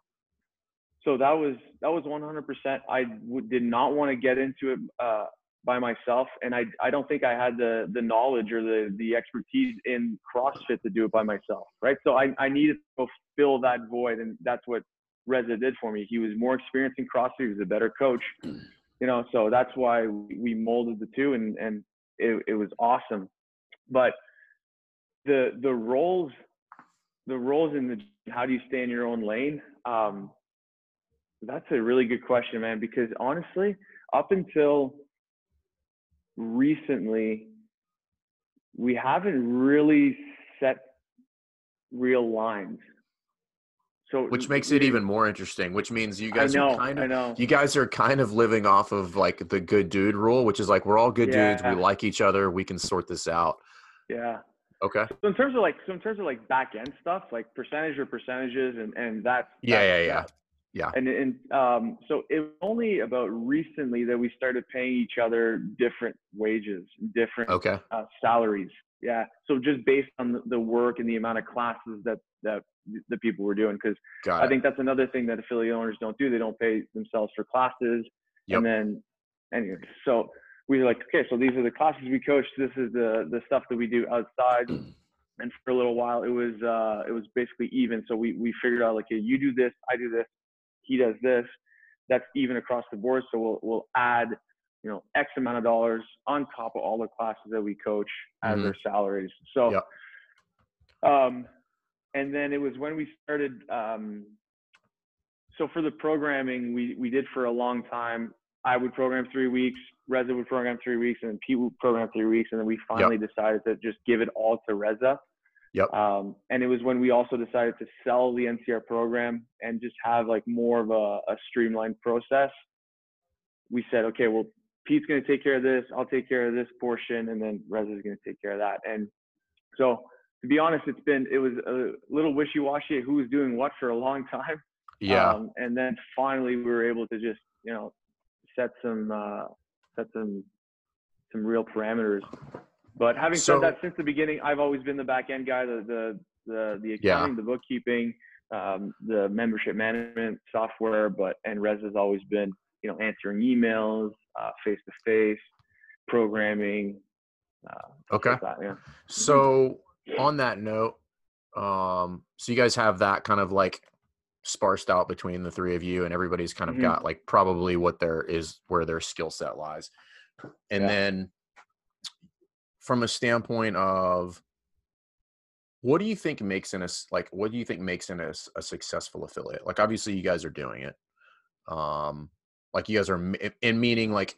So that was that was 100%. I w- did not want to get into it uh, by myself, and I I don't think I had the the knowledge or the the expertise in CrossFit to do it by myself, right? So I I needed to fill that void, and that's what Reza did for me. He was more experienced in CrossFit. He was a better coach, you know. So that's why we molded the two, and and it, it was awesome. But the the roles, the roles in the how do you stay in your own lane? Um, that's a really good question, man. Because honestly, up until recently, we haven't really set real lines. So which makes it even more interesting. Which means you guys know, are kind of you guys are kind of living off of like the good dude rule, which is like we're all good yeah. dudes, we like each other, we can sort this out. Yeah. Okay. So in terms of like, so in terms of like back end stuff, like percentage or percentages, and and that's yeah, that's, yeah, yeah. Yeah. And and um, so it was only about recently that we started paying each other different wages, different okay. uh, salaries. Yeah. So just based on the work and the amount of classes that that the people were doing, because I think that's another thing that affiliate owners don't do. They don't pay themselves for classes, yep. and then anyway. So we were like, okay, so these are the classes we coach. This is the the stuff that we do outside. and for a little while, it was uh, it was basically even. So we we figured out like, hey, you do this, I do this, he does this. That's even across the board. So we'll we'll add you know X amount of dollars on top of all the classes that we coach as mm-hmm. their salaries. So, yep. um, and then it was when we started. Um, so for the programming, we we did for a long time. I would program three weeks. Reza would program three weeks, and then Pete would program three weeks, and then we finally yep. decided to just give it all to Reza. Yep. Um, and it was when we also decided to sell the NCR program and just have like more of a, a streamlined process. We said, okay, well, Pete's going to take care of this. I'll take care of this portion, and then Reza's going to take care of that. And so, to be honest, it's been it was a little wishy-washy who was doing what for a long time. Yeah. Um, and then finally, we were able to just you know set some uh, set some some real parameters but having so, said that, since the beginning, I've always been the back end guy, the the the, the accounting, yeah. the bookkeeping, um, the membership management software. But and Rez has always been, you know, answering emails, face to face, programming. Uh, okay. Like that, yeah. So on that note, um, so you guys have that kind of like sparsed out between the three of you, and everybody's kind of mm-hmm. got like probably what there is where their skill set lies, and yeah. then from a standpoint of what do you think makes in a like what do you think makes in a, a successful affiliate like obviously you guys are doing it um like you guys are in meaning like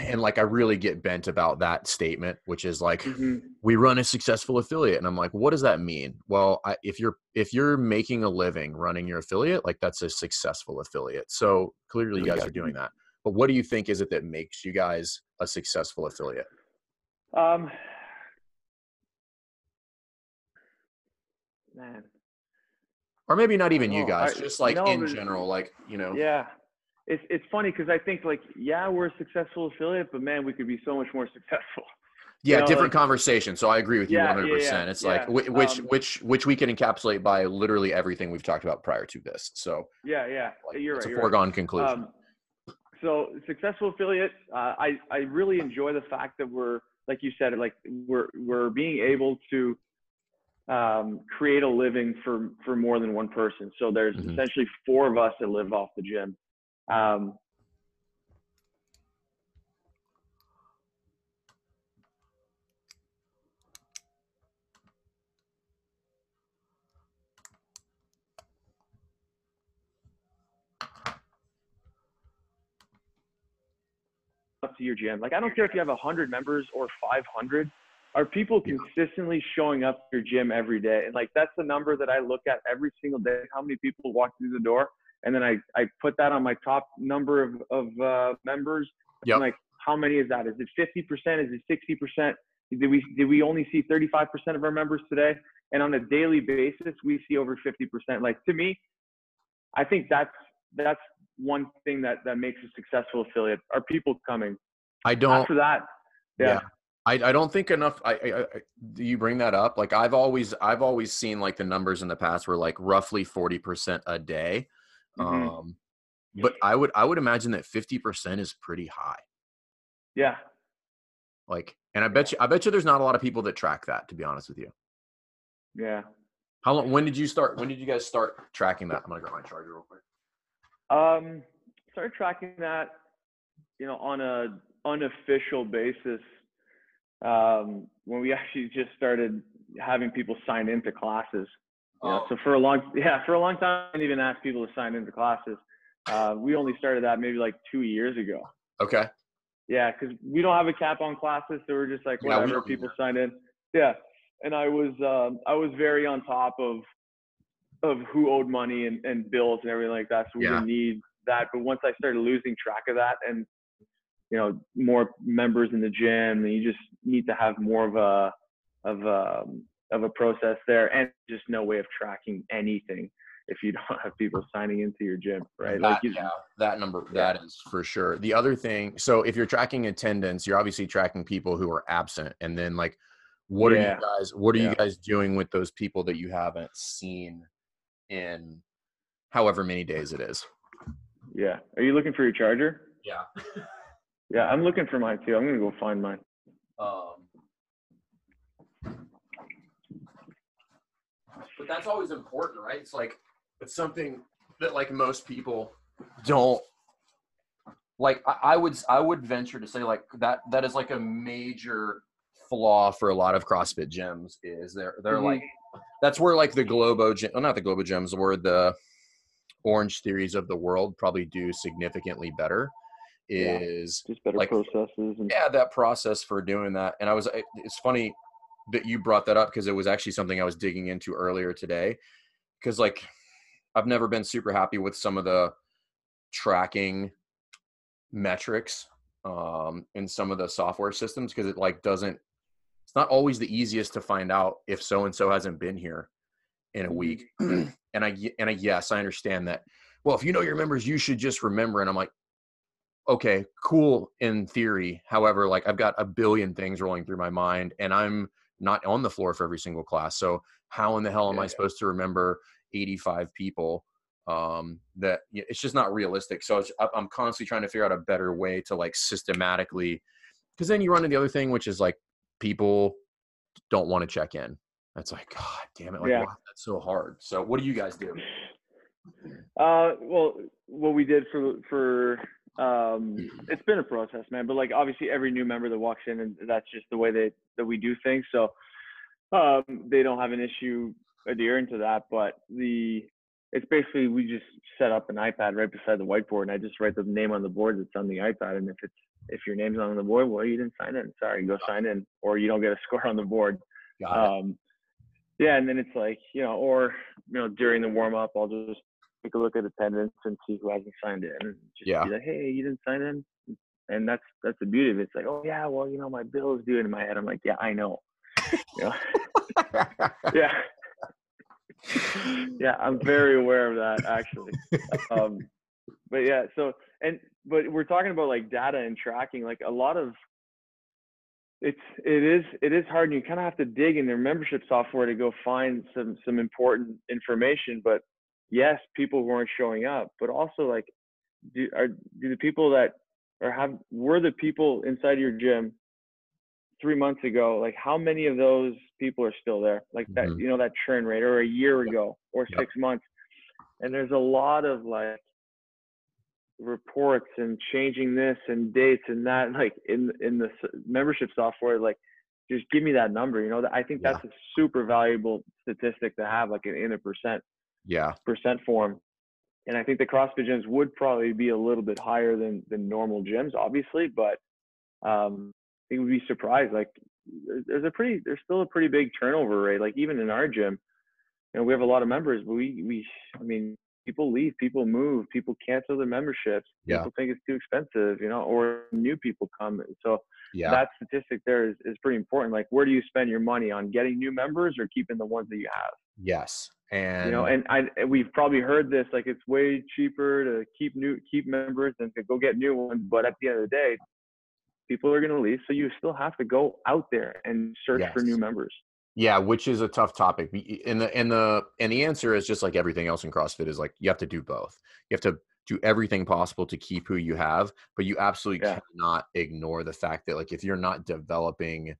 and like i really get bent about that statement which is like mm-hmm. we run a successful affiliate. And i'm like what does that mean? Well I, if you're if you're making a living running your affiliate like that's a successful affiliate. So clearly you guys are doing that. But what do you think is it that makes you guys a successful affiliate? Um, man. Or maybe not even you guys, I, just like know, in general, like you know. Yeah, it's it's funny because I think like yeah we're a successful affiliate, but man we could be so much more successful. Yeah, you know, different like, conversation. So I agree with you 100%. Yeah, yeah, it's like which um, which which we can encapsulate by literally everything we've talked about prior to this. So Yeah, yeah. Like, you're it's right. It's a foregone right. conclusion. Um, so successful affiliate, uh, I I really enjoy the fact that we're like you said, like we're we're being able to um, create a living for for more than one person. So there's mm-hmm. essentially four of us that live off the gym. Um, up to your gym. Like I don't care if you have 100 members or 500. Are people consistently showing up to your gym every day? And like that's the number that I look at every single day. How many people walk through the door? And then I, I put that on my top number of, of uh, members. Yep. like, how many is that? Is it 50%? Is it 60%? Did we did we only see 35% of our members today? And on a daily basis, we see over 50%. Like to me, I think that's that's one thing that that makes a successful affiliate are people coming. I don't. After that, yeah. yeah. I, I don't think enough. I, I, I, you bring that up. Like I've always I've always seen like the numbers in the past were like roughly forty percent a day. Mm-hmm. Um, but I would I would imagine that fifty percent is pretty high. Yeah. Like, and I bet you, I bet you, there's not a lot of people that track that. To be honest with you. Yeah. How long? When did you start? When did you guys start tracking that? I'm gonna grab my charger real quick. Um, started tracking that, you know, on a unofficial basis um, when we actually just started having people sign into classes. You know, Oh. so for a long, yeah, for a long time, I didn't even ask people to sign into classes. Uh, we only started that maybe like two years ago. Okay. Yeah, because we don't have a cap on classes, so we're just like Yeah, whatever. people sign in. Yeah, and I was um, I was very on top of of who owed money and, and bills and everything like that. So we Yeah. didn't need that. But once I started losing track of that, and you know more members in the gym, and you just need to have more of a of a of a process there, and just no way of tracking anything if you don't have people signing into your gym, right? That, you, yeah, that number, Yeah. that is for sure. The other thing, so if you're tracking attendance, you're obviously tracking people who are absent, and then like, what are you guys? What are Yeah. you guys doing with those people that you haven't seen in however many days it is? yeah. Are you looking for your charger? Yeah. Yeah, I'm looking for mine too. I'm gonna go find mine. Um, but that's always important, right? It's like it's something that like most people don't like. I, I would I would venture to say like that that is like a major flaw for a lot of CrossFit gyms is they're they're Mhm. like that's where like the Globo gym, well, not the Globo gyms, where the Orange Theories of the world probably do significantly better. Yeah. Is Just better Like- processes and yeah that process for doing that and i was it's funny that you brought that up because it was actually something i was digging into earlier today. Because like i've never been super happy with some of the tracking metrics um in some of the software systems because it like doesn't it's not always the easiest to find out if so and so hasn't been here in a week. And I and i yes i understand that. Well if you know your members you should just remember and i'm like okay, cool in theory. However, like I've got a billion things rolling through my mind and I'm not on the floor for every single class. So how in the hell am Yeah, I yeah. supposed to remember 85 people? Um, that y- it's just not realistic. So I'm constantly trying to figure out a better way to like systematically, because then you run into the other thing, which is like people don't want to check in. That's like, God damn it. Like, Yeah. why- that's so hard. So what do you guys do? Uh, well, what we did for for um, it's been a process, man. But like obviously, every new member that walks in, and that's just the way that that we do things. So um, they don't have an issue adhering to that. But the it's basically we just set up an iPad right beside the whiteboard, and I just write the name on the board that's on the iPad. And if it's if your name's not on the board, well, you didn't sign in. Sorry, go sign in, or you don't get a score on the board. Got it. Um, yeah, and then it's like you know, or you know, during the warm up, I'll just take a look at attendance and see who hasn't signed in, and just Yeah. be like, hey, you didn't sign in, and that's that's the beauty of it. It's like, oh yeah, well, you know, my bill is due in my head. I'm like, yeah, I know. You know? yeah. yeah, I'm very aware of that actually. Um, but yeah, so and but we're talking about like data and tracking. Like a lot of it's it is it is hard, and you kind of have to dig in their membership software to go find some some important information. But yes, people weren't showing up, but also like do are do the people that or have were the people inside your gym three months ago like how many of those people are still there like that Mhm. you know that churn rate or a year ago or Yep. six months and there's a lot of like reports and changing this and dates and that like in in the membership software like just give me that number you know i think Yeah. that's a super valuable statistic to have like in, in a percent yeah. percent form. And I think the CrossFit gyms would probably be a little bit higher than than normal gyms, obviously, but um, I think we'd be surprised. Like there's a pretty there's still a pretty big turnover rate. Like even in our gym, you know, we have a lot of members, but we we I mean people leave, people move, people cancel their memberships. Yeah. People think it's too expensive, you know, or new people come. So Yeah. that statistic there is, is pretty important. Like where do you spend your money on getting new members or keeping the ones that you have? yes. And you know and i we've probably heard this like it's way cheaper to keep new keep members than to go get new ones but at the end of the day people are going to leave so you still have to go out there and search for new members Yeah, which is a tough topic. And the and the and the answer is just like everything else in CrossFit is like you have to do both. You have to do everything possible to keep who you have, but you absolutely Yeah. cannot ignore the fact that like if you're not developing,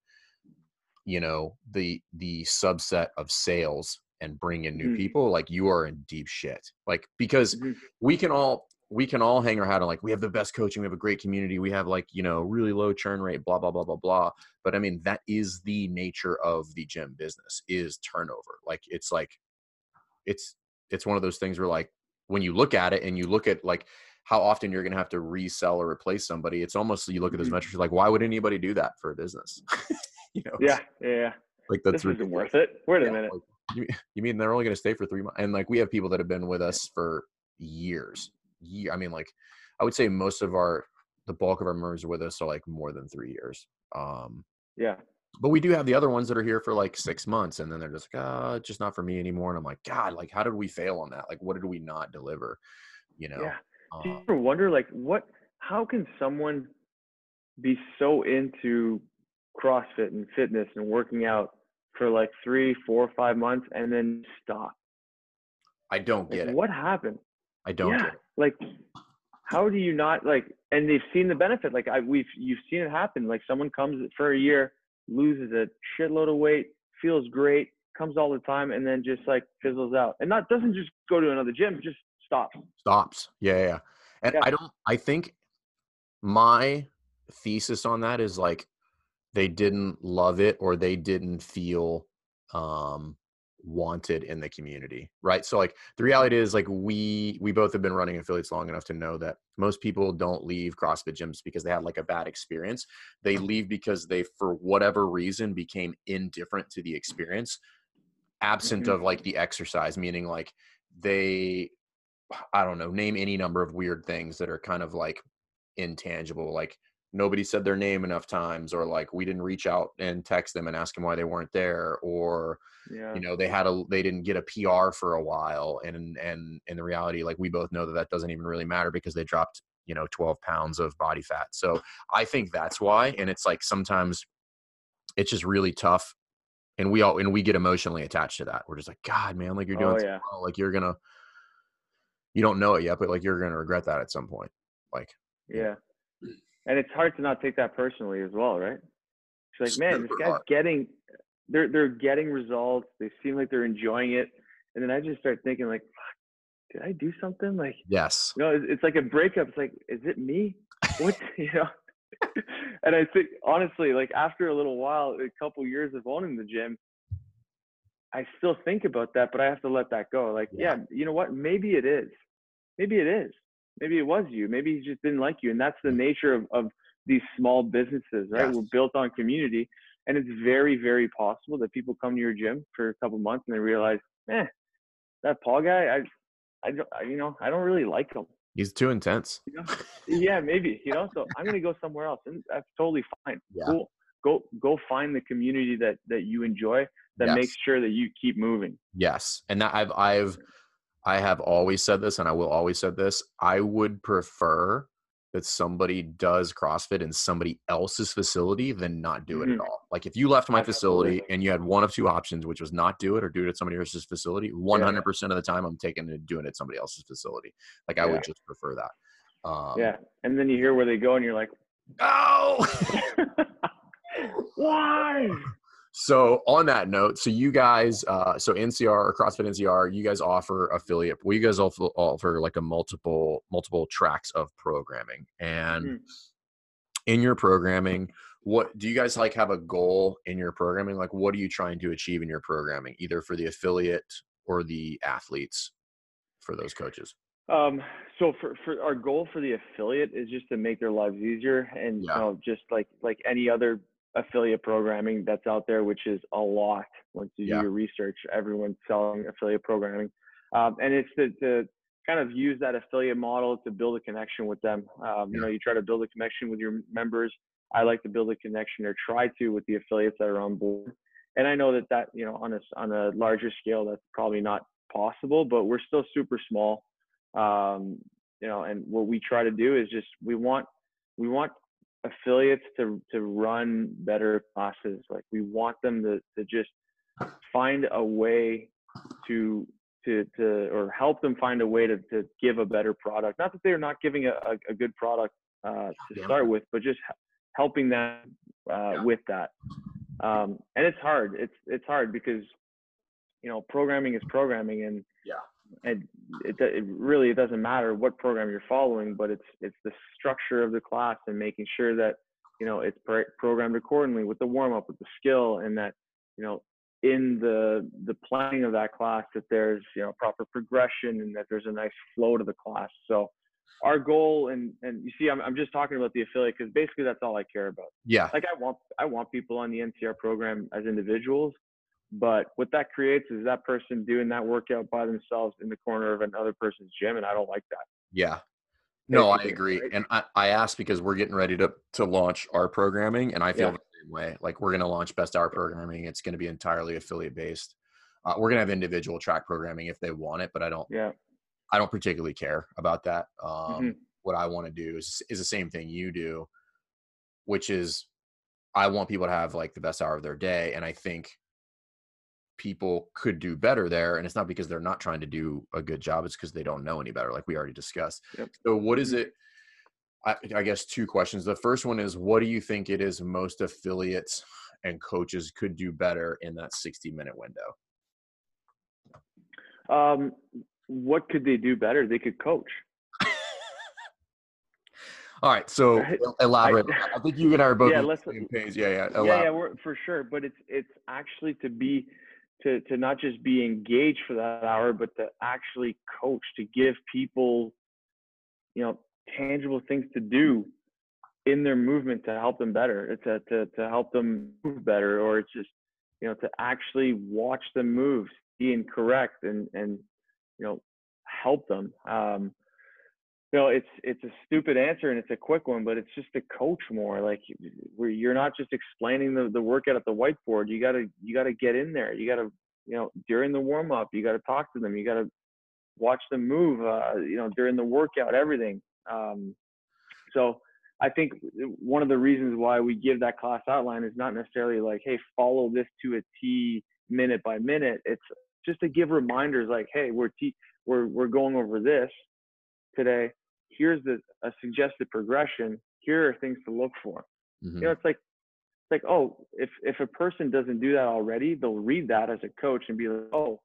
you know, the the subset of sales and bring in new Mhm. people, like you are in deep shit. Like because Mhm. we can all we can all hang our hat on like we have the best coaching, we have a great community, we have like you know really low churn rate, blah blah blah blah blah. But I mean that is the nature of the gym business is turnover. Like it's like it's it's one of those things where like when you look at it and you look at like how often you're going to have to resell or replace somebody, it's almost you look at those Mhm. metrics like why would anybody do that for a business? you know, Yeah, yeah, yeah. like This that's isn't worth it. Wait a Yeah, minute. like, you, you mean they're only going to stay for three months? And like we have people that have been with us for years. Year, I mean, like I would say most of our the bulk of our members are with us are like more than three years. Um, Yeah. but we do have the other ones that are here for like six months and then they're just like, ah, it's just not for me anymore. And I'm like, God, like how did we fail on that? Like what did we not deliver? You know? Yeah. Do you Um, ever wonder, like, what? How can someone be so into CrossFit and fitness and working out for like three, four, five months and then stop? I don't Like, get it. what happened? I don't yeah. get it. Like, how do you not like? And they've seen the benefit. Like, I we've you've seen it happen. Like, someone comes for a year, loses a shitload of weight, feels great, comes all the time, and then just like fizzles out. And not doesn't just go to another gym, just stops. Stops. Yeah, yeah. yeah. And Yeah. I don't I think my thesis on that is like they didn't love it or they didn't feel um wanted in the community right? So like the reality is like we we both have been running affiliates long enough to know that most people don't leave crossfit gyms because they had like a bad experience. They leave because they for whatever reason became indifferent to the experience absent Mhm. of like the exercise meaning like they i don't know name any number of weird things that are kind of like intangible like nobody said their name enough times or like we didn't reach out and text them and ask them why they weren't there or Yeah. you know they had a they didn't get a pr for a while and and in the reality like we both know that that doesn't even really matter because they dropped you know 12 pounds of body fat so i think that's why and it's like sometimes it's just really tough and we all and we get emotionally attached to that we're just like god man like you're doing Oh, yeah. well. like you're gonna you don't know it yet but like you're gonna regret that at some point like Yeah. And it's hard to not take that personally as well, right? It's like, man, this guy's hard. getting they're they're getting results. They seem like they're enjoying it. And then I just start thinking like, did I do something? Like, yes you know, it's, it's like a breakup. It's like, is it me? What you know? and I think honestly, like after a little while, a couple years of owning the gym, I still think about that, but I have to let that go. Like, Yeah. yeah, you know what? Maybe it is. Maybe it is. Maybe it was you. Maybe he just didn't like you. And that's the mm. nature of, of these small businesses, right? Yes. We're built on community. And it's very, very possible that people come to your gym for a couple months and they realize, eh, that Paul guy, I, I, you know, I don't really like him. he's too intense You know? yeah, maybe. You know, so I'm gonna go somewhere else, and that's totally fine. Yeah. Cool. Go go find the community that that you enjoy that Yes. makes sure that you keep moving. Yes, and that I've I've I have always said this, and I will always said this. I would prefer that somebody does CrossFit in somebody else's facility than not do it Mhm. at all. Like if you left my facility Absolutely. and you had one of two options, which was not do it or do it at somebody else's facility, one hundred percent of the time I'm taking it and doing it at somebody else's facility. Like I Yeah. would just prefer that. Um, yeah, and then you hear where they go, and you're like, Oh. why? So on that note, so you guys, uh, so NCR or CrossFit NCR, you guys offer affiliate. Well, you guys offer, offer like a multiple multiple tracks of programming, and Mhm. in your programming, what do you guys like have a goal in your programming? Like, what are you trying to achieve in your programming, either for the affiliate or the athletes, for those coaches? Um, so for, for our goal for the affiliate is just to make their lives easier and Yeah. you know, just like like any other affiliate programming that's out there, which is a lot. Once you Yeah. do your research, everyone's selling affiliate programming. Um, and it's to, to kind of use that affiliate model to build a connection with them. Um, You Yeah. know, you try to build a connection with your members. I like to build a connection or try to with the affiliates that are on board. And I know that that, you know, on a on a larger scale, that's probably not possible, but we're still super small um, you know and what we try to do is just we want we want affiliates to to run better classes like we want them to to just find a way to to to or help them find a way to to give a better product. Not that they're not giving a, a, a good product uh, to start with, but just helping them uh, with that. Um, and it's hard. It's it's hard because you know programming is programming, and Yeah. And it it really it doesn't matter what program you're following, but it's it's the structure of the class and making sure that you know it's pro- programmed accordingly with the warm up, with the skill, and that you know in the the planning of that class that there's you know proper progression and that there's a nice flow to the class. So our goal and and you see I'm I'm just talking about the affiliate because basically that's all I care about. Yeah. Like I want I want people on the NCR program as individuals, but what that creates is that person doing that workout by themselves in the corner of another person's gym, and I don't like that. Yeah. No, I agree. right? And I, I asked because we're getting ready to to launch our programming and I feel Yeah. the same way. Like we're gonna launch best hour programming. It's gonna be entirely affiliate based. Uh, we're gonna have individual track programming if they want it, but I don't Yeah. I don't particularly care about that. Um, Mhm. What I want to do is is the same thing you do, which is I want people to have like the best hour of their day, and I think people could do better there. And it's not because they're not trying to do a good job; it's because they don't know any better, like we already discussed. Yep. So, what is Mhm. it? I, I guess two questions. The first one is, what do you think it is most affiliates and coaches could do better in that sixty minute window? Um, what could they do better? They could coach. All right, so elaborate. I, think you and I are both Yeah, on the same page. Yeah, yeah. yeah, Elaborate. yeah, we're, for sure. But it's it's actually to be to to not just be engaged for that hour, but to actually coach to give people, you know, tangible things to do in their movement to help them better. It's a, to to help them move better, or it's just you know to actually watch them move, be incorrect, and and you know help them. Um, you know, it's it's a stupid answer and it's a quick one, but it's just to coach more. Like where you're not just explaining the, the workout at the whiteboard. You gotta you gotta get in there. You gotta you know during the warm up. You gotta talk to them. You gotta watch them move. Uh, you know during the workout, everything. Um, so I think one of the reasons why we give that class outline is not necessarily like, hey, follow this to a T minute by minute. It's just to give reminders like, hey, we're we're we're going over this today. Here's the a suggested progression. Here are things to look for. Mhm. You know, it's like it's like, oh, if if a person doesn't do that already, they'll read that as a coach and be like, oh,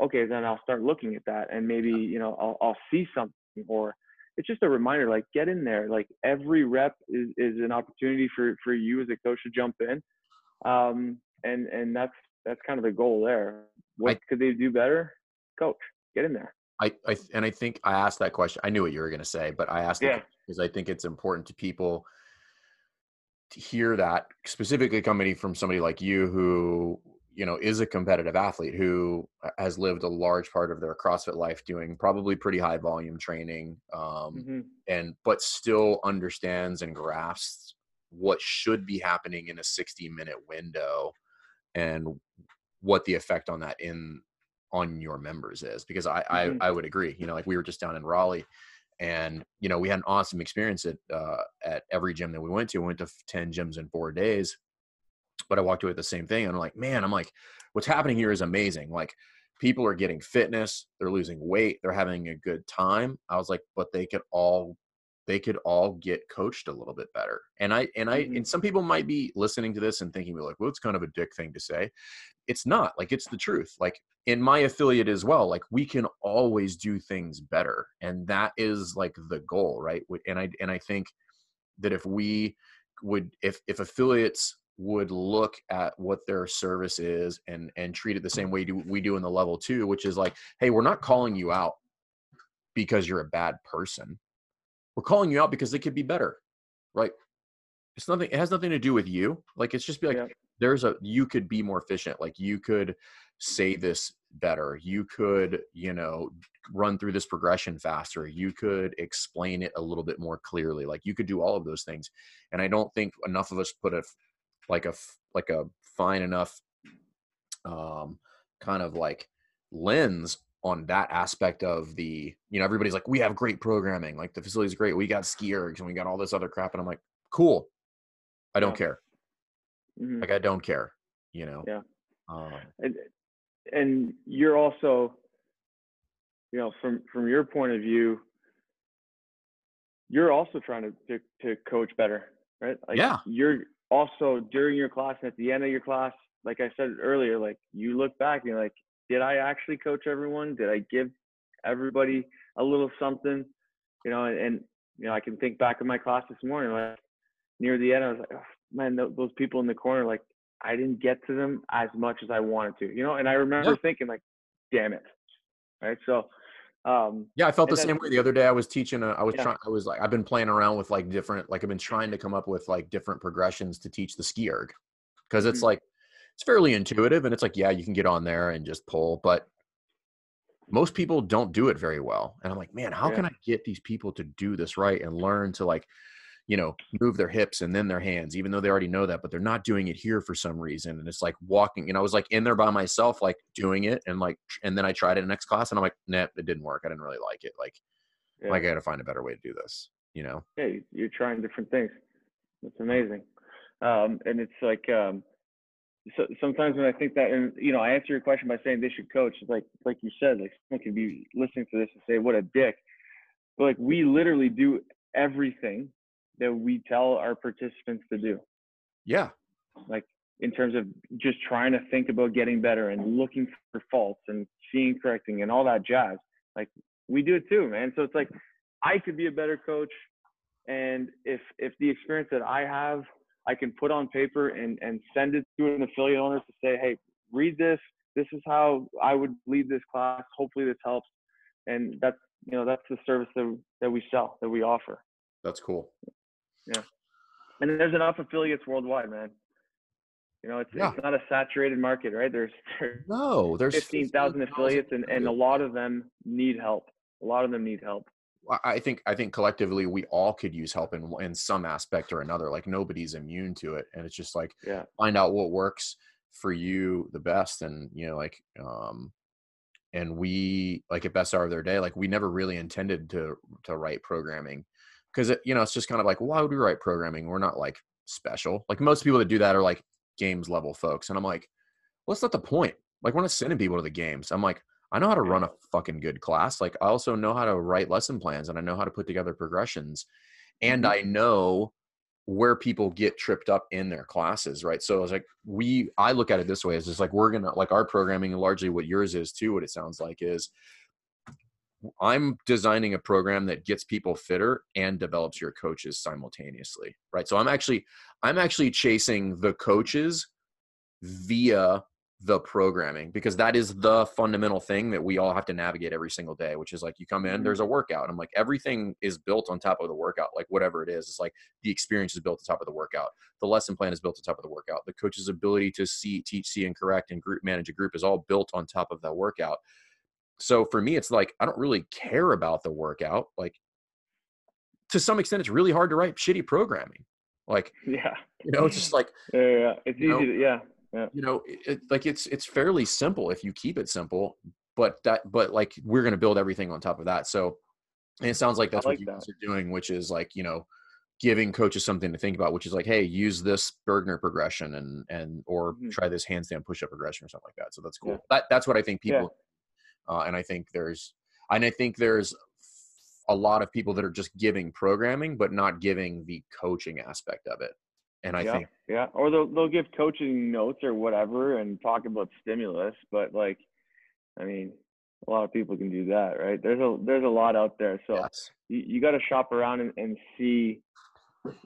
okay, then I'll start looking at that and maybe you know I'll I'll see something or it's just a reminder like get in there like every rep is, is an opportunity for for you as a coach to jump in um and and that's that's kind of the goal there what I- could they do better coach get in there I, I and I think I asked that question. I knew what you were going to say, but I asked Yeah. it because I think it's important to people to hear that specifically coming from somebody like you who you know is a competitive athlete who has lived a large part of their CrossFit life doing probably pretty high volume training um, Mhm. and but still understands and grasps what should be happening in a 60 minute window and what the effect on that in on your members is because I, Mhm. I I would agree. You know, like we were just down in Raleigh, and you know we had an awesome experience at uh, at every gym that we went to. We went to ten gyms in four days, but I walked away with the same thing. And I'm like, man, I'm like, what's happening here is amazing. Like people are getting fitness, they're losing weight, they're having a good time. I was like, but they could all they could all get coached a little bit better. And I and I Mhm. and some people might be listening to this and thinking, like, well, it's kind of a dick thing to say. It's not. Like it's the truth. Like in my affiliate as well, like we can always do things better. And that is like the goal, right? And I and I think that if we would if if affiliates would look at what their service is and and treat it the same way do we do in the level two, which is like, hey, we're not calling you out because you're a bad person. We're calling you out because they could be better, right? It's nothing. It has nothing to do with you. Like it's just be like Yeah. There's a you could be more efficient. Like you could say this better. You could you know run through this progression faster. You could explain it a little bit more clearly. Like you could do all of those things. And I don't think enough of us put a like a like a fine enough um kind of like lens on that aspect of the you know everybody's like we have great programming like the facility's great we got ski ergs and we got all this other crap and i'm like cool i don't Yeah. care Mhm. like i don't care you know Yeah. um, and and you're also, you know, from from your point of view, you're also trying to to, to coach better, right? Like Yeah. You're also during your class and at the end of your class, like I said earlier, like you look back and you're like, did I actually coach everyone? Did I give everybody a little something? You know, and, and you know, I can think back in my class this morning, like near the end, I was like, oh, man, th- those people in the corner, like I didn't get to them as much as I wanted to, you know. And I remember Yeah. thinking, like, damn it, right? So, um, Yeah, I felt the then- same way the other day. I was teaching. A, I was Yeah. trying. I was like, I've been playing around with like different. Like I've been trying to come up with like different progressions to teach the ski erg, because it's Mhm. like it's fairly intuitive, and it's like yeah, you can get on there and just pull, but most people don't do it very well. And I'm like, man, how Yeah. can I get these people to do this right and learn to like, you know, move their hips and then their hands, even though they already know that, but they're not doing it here for some reason. And it's like walking. And I was like in there by myself, like doing it, and like, and then I tried it in next class, and I'm like, nah, it didn't work. I didn't really like it. Like, yeah. like I got to find a better way to do this. You know? yeah, you- you're trying different things. It's amazing. Um, and it's like um, so, sometimes when I think that, and you know, I answer your question by saying they should coach. Like like you said, like someone could be listening to this and say, "What a dick," but like we literally do everything that we tell our participants to do. Yeah. like in terms of just trying to think about getting better and looking for faults and seeing correcting and all that jazz. Like we do it too, man. So it's like I could be a better coach, and if if the experience that I have, I can put on paper and and send it to an affiliate owner to say, hey, read this. This is how I would lead this class. Hopefully this helps, and that's you know that's the service that that we sell that we offer. That's cool. And there's enough affiliates worldwide, man. You know, it's, Yeah. it's not a saturated market, right? There's, there's No, there's 15,000 affiliates and, and a lot of them need help. A lot of them need help. I- I think I think collectively we all could use help in in some aspect or another. Like nobody's immune to it, and it's just like Yeah. find out what works for you the best, and you know, like um, and we like at best hour of their day, like we never really intended to to write programming because it, you know it's just kind of like why would we write programming? We're not like special. Like most people that do that are like games level folks, and I'm like, well, that's not the point. Like we're not sending people to the games. I'm like, I know how to run a fucking good class. Like I also know how to write lesson plans and I know how to put together progressions. And Mhm. I know where people get tripped up in their classes, right? So it's like we I look at it this way is just like we're gonna like our programming and largely what yours is too, what it sounds like is I'm designing a program that gets people fitter and develops your coaches simultaneously, right? So I'm actually I'm actually chasing the coaches via the programming because that is the fundamental thing that we all have to navigate every single day which is like you come in Mhm. there's a workout i'm like everything is built on top of the workout like whatever it is it's like the experience is built on top of the workout the lesson plan is built on top of the workout the coach's ability to see teach see and correct and group manage a group is all built on top of that workout so for me it's like i don't really care about the workout like to some extent it's really hard to write shitty programming like Yeah. you know it's just like Yeah. yeah, yeah. It's You know, easy to, yeah. you know it, like it's it's fairly simple if you keep it simple but that but like we're going to build everything on top of that so and it sounds like that's like what you that. guys are doing which is like you know giving coaches something to think about which is like hey use this Burgener progression and and or Mhm. try this handstand push-up progression or something like that so that's cool Yeah. that that's what i think Yeah. people uh, and i think there's and i think there's a lot of people that are just giving programming but not giving the coaching aspect of it and i yeah. think Yeah. Or they'll, they'll give coaching notes or whatever and talk about stimulus. But like, I mean, a lot of people can do that, right? There's a, there's a lot out there. So, yes you, you got to shop around and, and see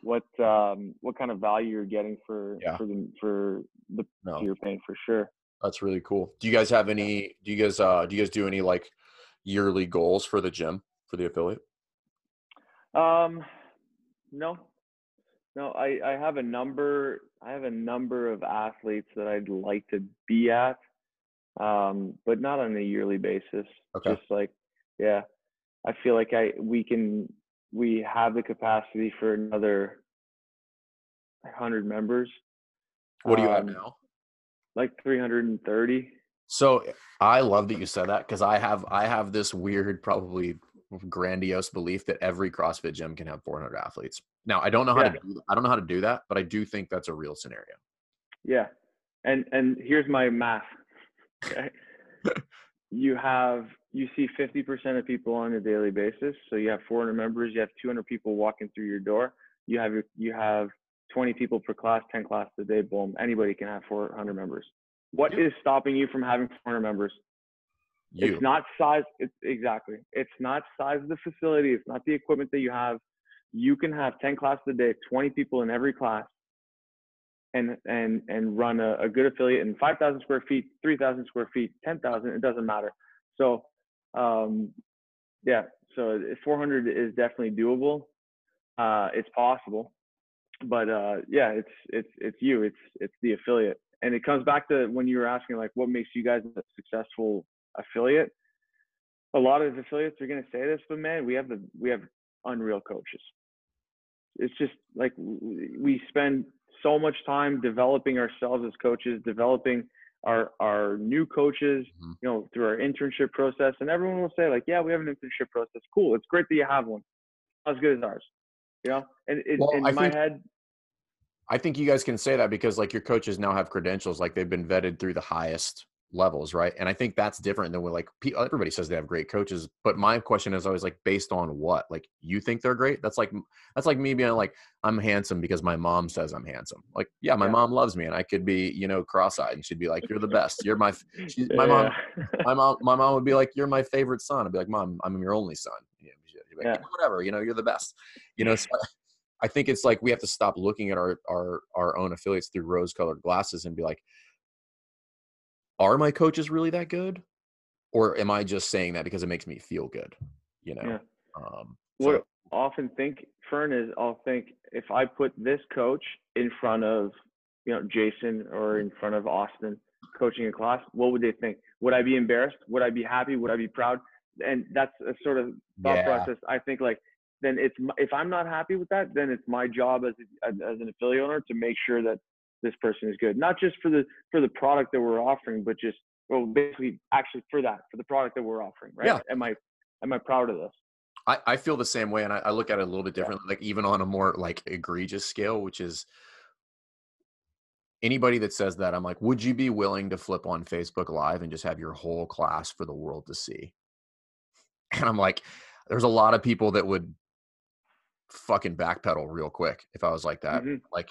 what um what kind of value you're getting for Yeah. for the for the no you're paying for sure. That's really cool. Do you guys have any? Do you guys uh do you guys do any like yearly goals for the gym for the affiliate? Um, no, no. I I have a number. I have a number of athletes that I'd like to be at, um, but not on a yearly basis. Okay. Just like, yeah, I feel like I we can we have the capacity for another hundred members. What do you have Um, now? Like 330. So I love that you said that because I have I have this weird, probably grandiose belief that every CrossFit gym can have 400 athletes. Now I don't know how Yeah. to do I don't know how to do that, but I do think that's a real scenario. Yeah. And and here's my math. Okay. you have you see 50% of people on a daily basis. So you have 400 members, you have 200 people walking through your door. You have your, you have 20 people per class, 10 classes a day. Boom, anybody can have 400 members. What is stopping you from having 400 members? You. It's not size. It's exactly. It's not size of the facility. It's not the equipment that you have. You can have 10 classes a day, 20 people in every class, and and and run a, a good affiliate in 5,000 square feet, 3,000 square feet, 10,000. It doesn't matter. So, um, yeah. So 400 is definitely doable. Uh, it's possible, but uh, yeah, it's it's it's you. It's it's the affiliate, and it comes back to when you were asking like, what makes you guys a successful affiliate? A lot of affiliates are going to say this, but man, we have the we have unreal coaches. It's just like we spend so much time developing ourselves as coaches, developing our our new coaches, Mhm. you know, through our internship process. And everyone will say, like, yeah, we have an internship process. Cool. It's great that you have one. Not as good as ours. You know? And it, Well, in I my think- head, I think you guys can say that because like your coaches now have credentials, like they've been vetted through the highest levels, right? And I think that's different than when like everybody says they have great coaches, but my question is always like based on what? Like you think they're great? That's like that's like me being like I'm handsome because my mom says I'm handsome. Like yeah, my Yeah. mom loves me, and I could be you know cross-eyed, and she'd be like, "You're the best. You're my." my mom my mom my mom would be like you're my favorite son i'd be like mom i'm your only son you know, she'd be like, Yeah. "Yeah, whatever you know you're the best you know so i think it's like we have to stop looking at our our our own affiliates through rose colored glasses and be like are my coaches really that good or am i just saying that because it makes me feel good you know Yeah. um what so- I often think, Fern, is I'll think if I put this coach in front of, you know, Jason or in front of Austin coaching a class, what would they think? Would I be embarrassed? Would I be happy? Would I be proud? And that's a sort of thought yeah process. I think like then it's if I'm not happy with that, then it's my job as a, as an affiliate owner to make sure that this person is good, not just for the for the product that we're offering, but just well basically actually for that for the product that we're offering, right? Yeah. Am I am I proud of this? I, I feel the same way and I, I look at it a little bit Yeah. differently like even on a more like egregious scale which is anybody that says that i'm like would you be willing to flip on facebook live and just have your whole class for the world to see and i'm like there's a lot of people that would fucking backpedal real quick if i was like that Mhm. like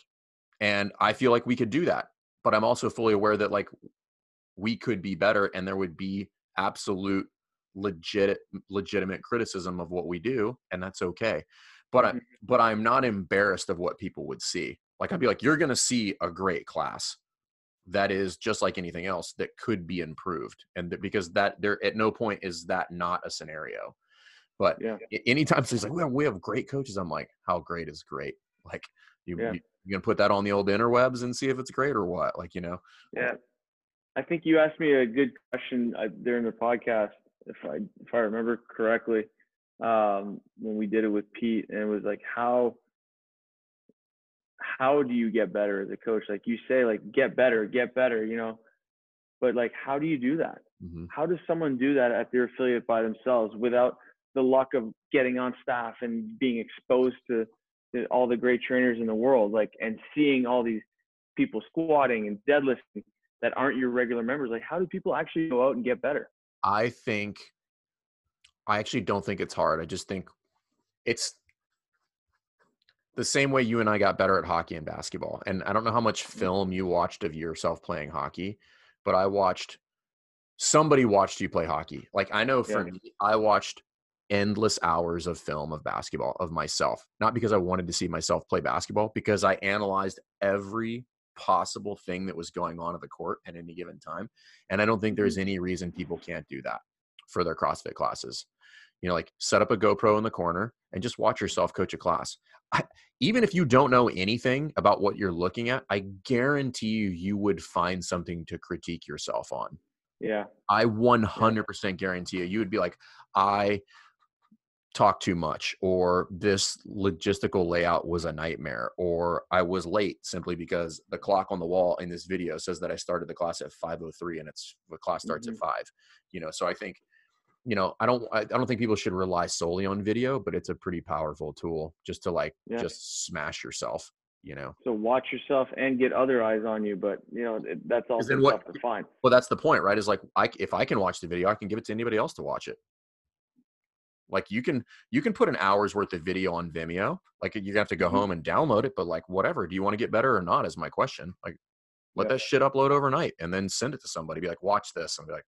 and i feel like we could do that but i'm also fully aware that like we could be better and there would be absolute legit legitimate criticism of what we do and that's okay but I, Mhm. but i'm not embarrassed of what people would see like i'd be like you're going to see a great class that is just like anything else that could be improved and that, because that there at no point is that not a scenario but Yeah. anytime somebody's like we have, we have great coaches i'm like how great is great like you, Yeah. you you gonna put that on the old interwebs and see if it's great or what like you know Yeah. I think you asked me a good question uh, during the podcast, if I if I remember correctly, um, when we did it with Pete, and it was like, how how do you get better as a coach? Like you say, like get better, get better, you know, but like how do you do that? Mhm. How does someone do that at their affiliate by themselves without the luck of getting on staff and being exposed to all the great trainers in the world, like and seeing all these people squatting and deadlifting that aren't your regular members? Like, how do people actually go out and get better? I think I actually don't think it's hard. I just think it's the same way you and I got better at hockey and basketball. And I don't know how much mm-hmm. film you watched of yourself playing hockey, but I watched somebody watched you play hockey. Like I know for Yeah. me, I watched endless hours of film of basketball of myself. Not because I wanted to see myself play basketball, because I analyzed every possible thing that was going on at the court at any given time. And I don't think there's mm-hmm. any reason people can't do that for their CrossFit classes. You know, like set up a GoPro in the corner and just watch yourself coach a class. I, even if you don't know anything about what you're looking at, I guarantee you, you would find something to critique yourself on. Yeah. I 100% guarantee you, you would be like, I talk too much, or this logistical layout was a nightmare, or I was late simply because the clock on the wall in this video says that I started the class at 5:03 and it's the class starts Mhm. at five. You know, so I think, you know, I don't, I don't think people should rely solely on video, but it's a pretty powerful tool just to like Yeah. just smash yourself. you know. So watch yourself and get other eyes on you, but you know that's what- tough to find. Well, that's the point, right? Is like I if I can watch the video, I can give it to anybody else to watch it. Like you can you can put an hour's worth of video on Vimeo. Like you have to go Mhm. home and download it, but like whatever. Do you want to get better or not? Is my question. Like let Yeah. that shit upload overnight and then send it to somebody. Be like, watch this, and be like,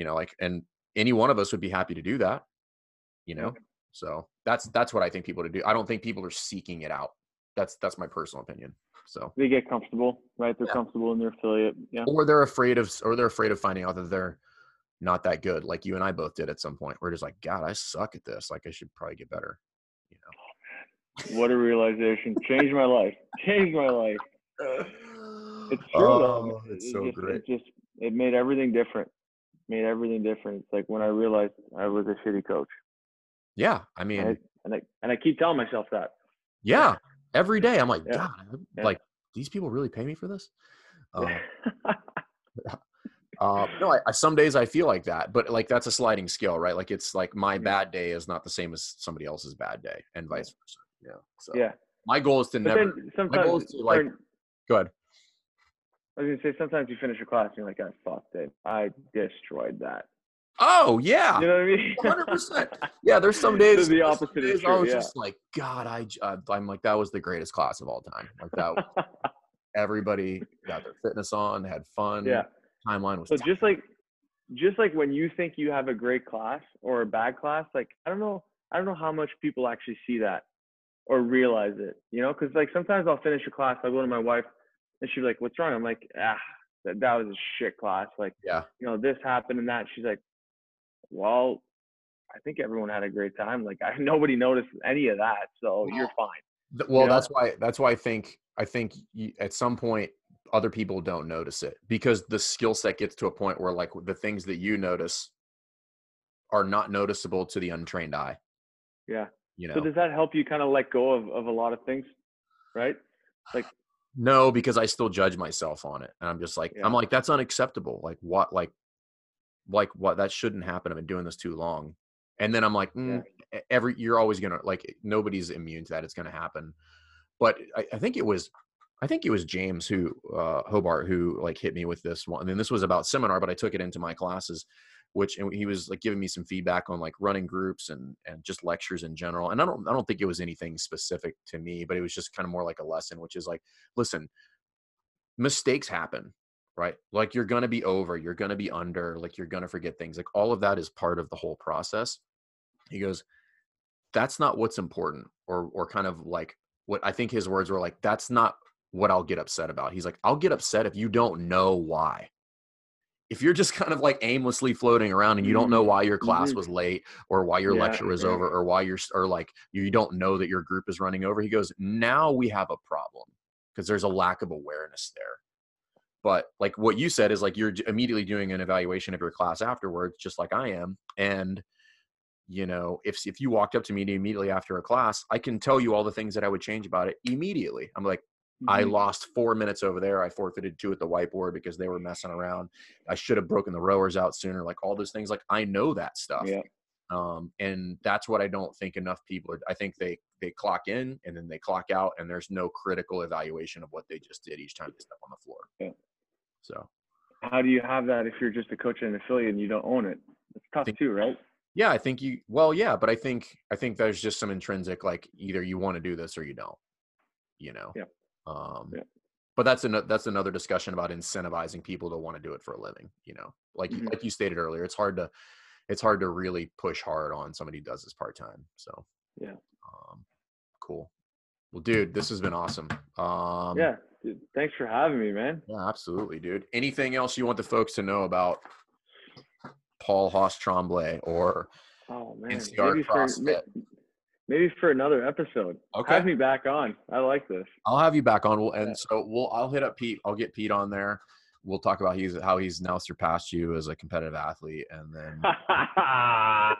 you know, like, and any one of us would be happy to do that. You know, so that's that's what I think people to do. I don't think people are seeking it out. That's that's my personal opinion. So They get comfortable, right? They're Yeah. comfortable in their affiliate. Yeah. or they're afraid of or they're afraid of finding out that they're not that good like you and i both did at some point we're just like god i suck at this like i should probably get better you know What a realization. Changed my life. Changed my life. It's true though. oh, man. it's It so just, great It just it made everything different. Made everything different. It's like when I realized I was a shitty coach. yeah i mean Right? And I and I keep telling myself that. yeah every day i'm like Yeah. god Yeah. like these people really pay me for this um, uh, no I, I some days i feel like that but like that's a sliding scale right like it's like my Mhm. bad day is not the same as somebody else's bad day and vice versa yeah so yeah. my goal is to But never then goal sometimes is to, like- go ahead I was gonna say sometimes you finish a class and you're like, I fucked it. I destroyed that. oh yeah You know what I mean? 100%. Yeah, there's some days. the opposite is days I was yeah. just like, God, I, uh, I'm like, that was the greatest class of all time. Like that, everybody got their fitness on, had fun. yeah. Timeline was. So tight. just like just like when you think you have a great class or a bad class, like I don't know, I don't know how much people actually see that or realize it, you know? Because like sometimes I'll finish a class, I'll go to my wife, and she's like, "What's wrong?" I'm like, "Ah, that, that was a shit class. Like, Yeah. you know, this happened and that." She's like, "Well, I think everyone had a great time. Like, I, nobody noticed any of that, so you're fine." Well, know? that's why. That's why I think. I think you, at some point, other people don't notice it because the skill set gets to a point where, like, the things that you notice are not noticeable to the untrained eye. Yeah. You know. So does that help you kind of let go of, of a lot of things, right? No, because I still judge myself on it. And I'm just like, Yeah. I'm like, that's unacceptable. Like what, like, like what, that shouldn't happen. I've been doing this too long. And then I'm like, mm, e- every, you're always going to like, nobody's immune to that. It's going to happen. But I, I think it was, I think it was James who, uh, Hobart who like hit me with this one. And then this was about seminar, but I took it into my classes, which, and he was like giving me some feedback on like running groups and, and just lectures in general. And I don't, I don't think it was anything specific to me, but it was just kind of more like a lesson, which is like, listen, mistakes happen, right? Like you're to be over, you're to be under, like you're to forget things. Like all of that is part of the whole process. He goes, that's not what's important or or kind of like what I think his words were like that's not what I'll get upset about. He's like I'll get upset if you don't know why. If you're just kind of like aimlessly floating around and you don't know Mhm. why your class Mhm. was late or why your Yeah, lecture was yeah. over or why you're or like you don't know that your group is running over. He goes, "Now we have a problem because there's a lack of awareness there." But like what you said is like you're immediately doing an evaluation of your class afterwards, just like I am. And you know, if if you walked up to me immediately after a class, I can tell you all the things that I would change about it immediately. I'm like, I Mhm. lost four minutes over there. I forfeited two at the whiteboard because they were messing around. I should have broken the rowers out sooner. Like all those things. Like I know that stuff. Yeah. Um, and that's what I don't think enough people are. I think they they clock in and then they clock out, and there's no critical evaluation of what they just did each time they step on the floor. Yeah. So How do you have that if you're just a coach and an affiliate and you don't own it? It's tough Think- too, right? yeah, I think you. Well, yeah, but I think I think there's just some intrinsic like either you want to do this or you don't. You know. Yeah. Um, Yeah. But that's another that's another discussion about incentivizing people to want to do it for a living. You know, like you Mhm. like you stated earlier, it's hard to it's hard to really push hard on somebody who does this part time. So Yeah. um, cool. Well, dude, this has been awesome. Um, yeah. Dude, thanks for having me, man. Yeah, absolutely, dude. Anything else you want the folks to know about Paul Haas Tremblay or Oh man. NCR Maybe for? Maybe for another episode. Okay. Have me back on. I like this. I'll have you back on. We'll, and Yeah. so we'll I'll hit up Pete. I'll get Pete on there. We'll talk about he's how he's now surpassed you as a competitive athlete, and then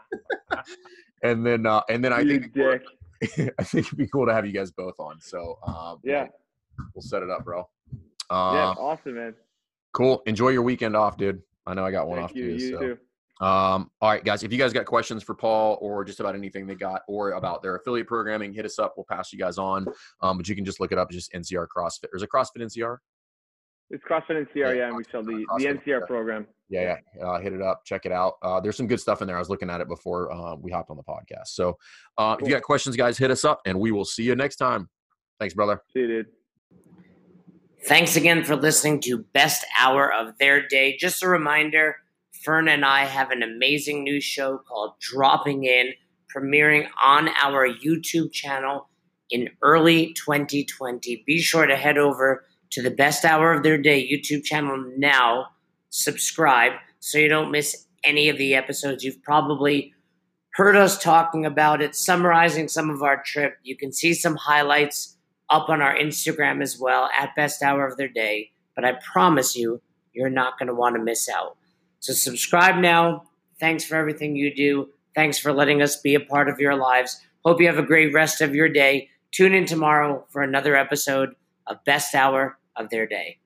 and then uh, and then I you think. I think it'd be cool to have you guys both on. So um, Yeah. we'll set it up, bro. Yeah. Um, Awesome, man. Cool. Enjoy your weekend off, dude. I know I got one Thank off you. too. You so too. Um, all right, guys. If you guys got questions for Paul or just about anything they got or about their affiliate programming, hit us up. We'll pass you guys on. Um, but you can just look it up. Just NCR CrossFit. Or is it CrossFit NCR? It's CrossFit NCR, yeah, yeah and we sell the, the NCR program. Yeah, yeah. Uh, hit it up, check it out. Uh, there's some good stuff in there. I was looking at it before uh, we hopped on the podcast. So uh, cool. if you got questions, guys, hit us up, and we will see you next time. Thanks, brother. See you, dude. Thanks again for listening to Best Hour of Their Day. Just a reminder, Fern and I have an amazing new show called Dropping In, premiering on our YouTube channel in early 2020. Be sure to head over to the Best Hour of Their Day YouTube channel now. Subscribe so you don't miss any of the episodes. You've probably heard us talking about it, summarizing some of our trip. You can see some highlights up on our Instagram as well at Best Hour of Their Day. But I promise you, you're not going to want to miss out. So subscribe now. Thanks for everything you do. Thanks for letting us be a part of your lives. Hope you have a great rest of your day. Tune in tomorrow for another episode of Best Hour of their day.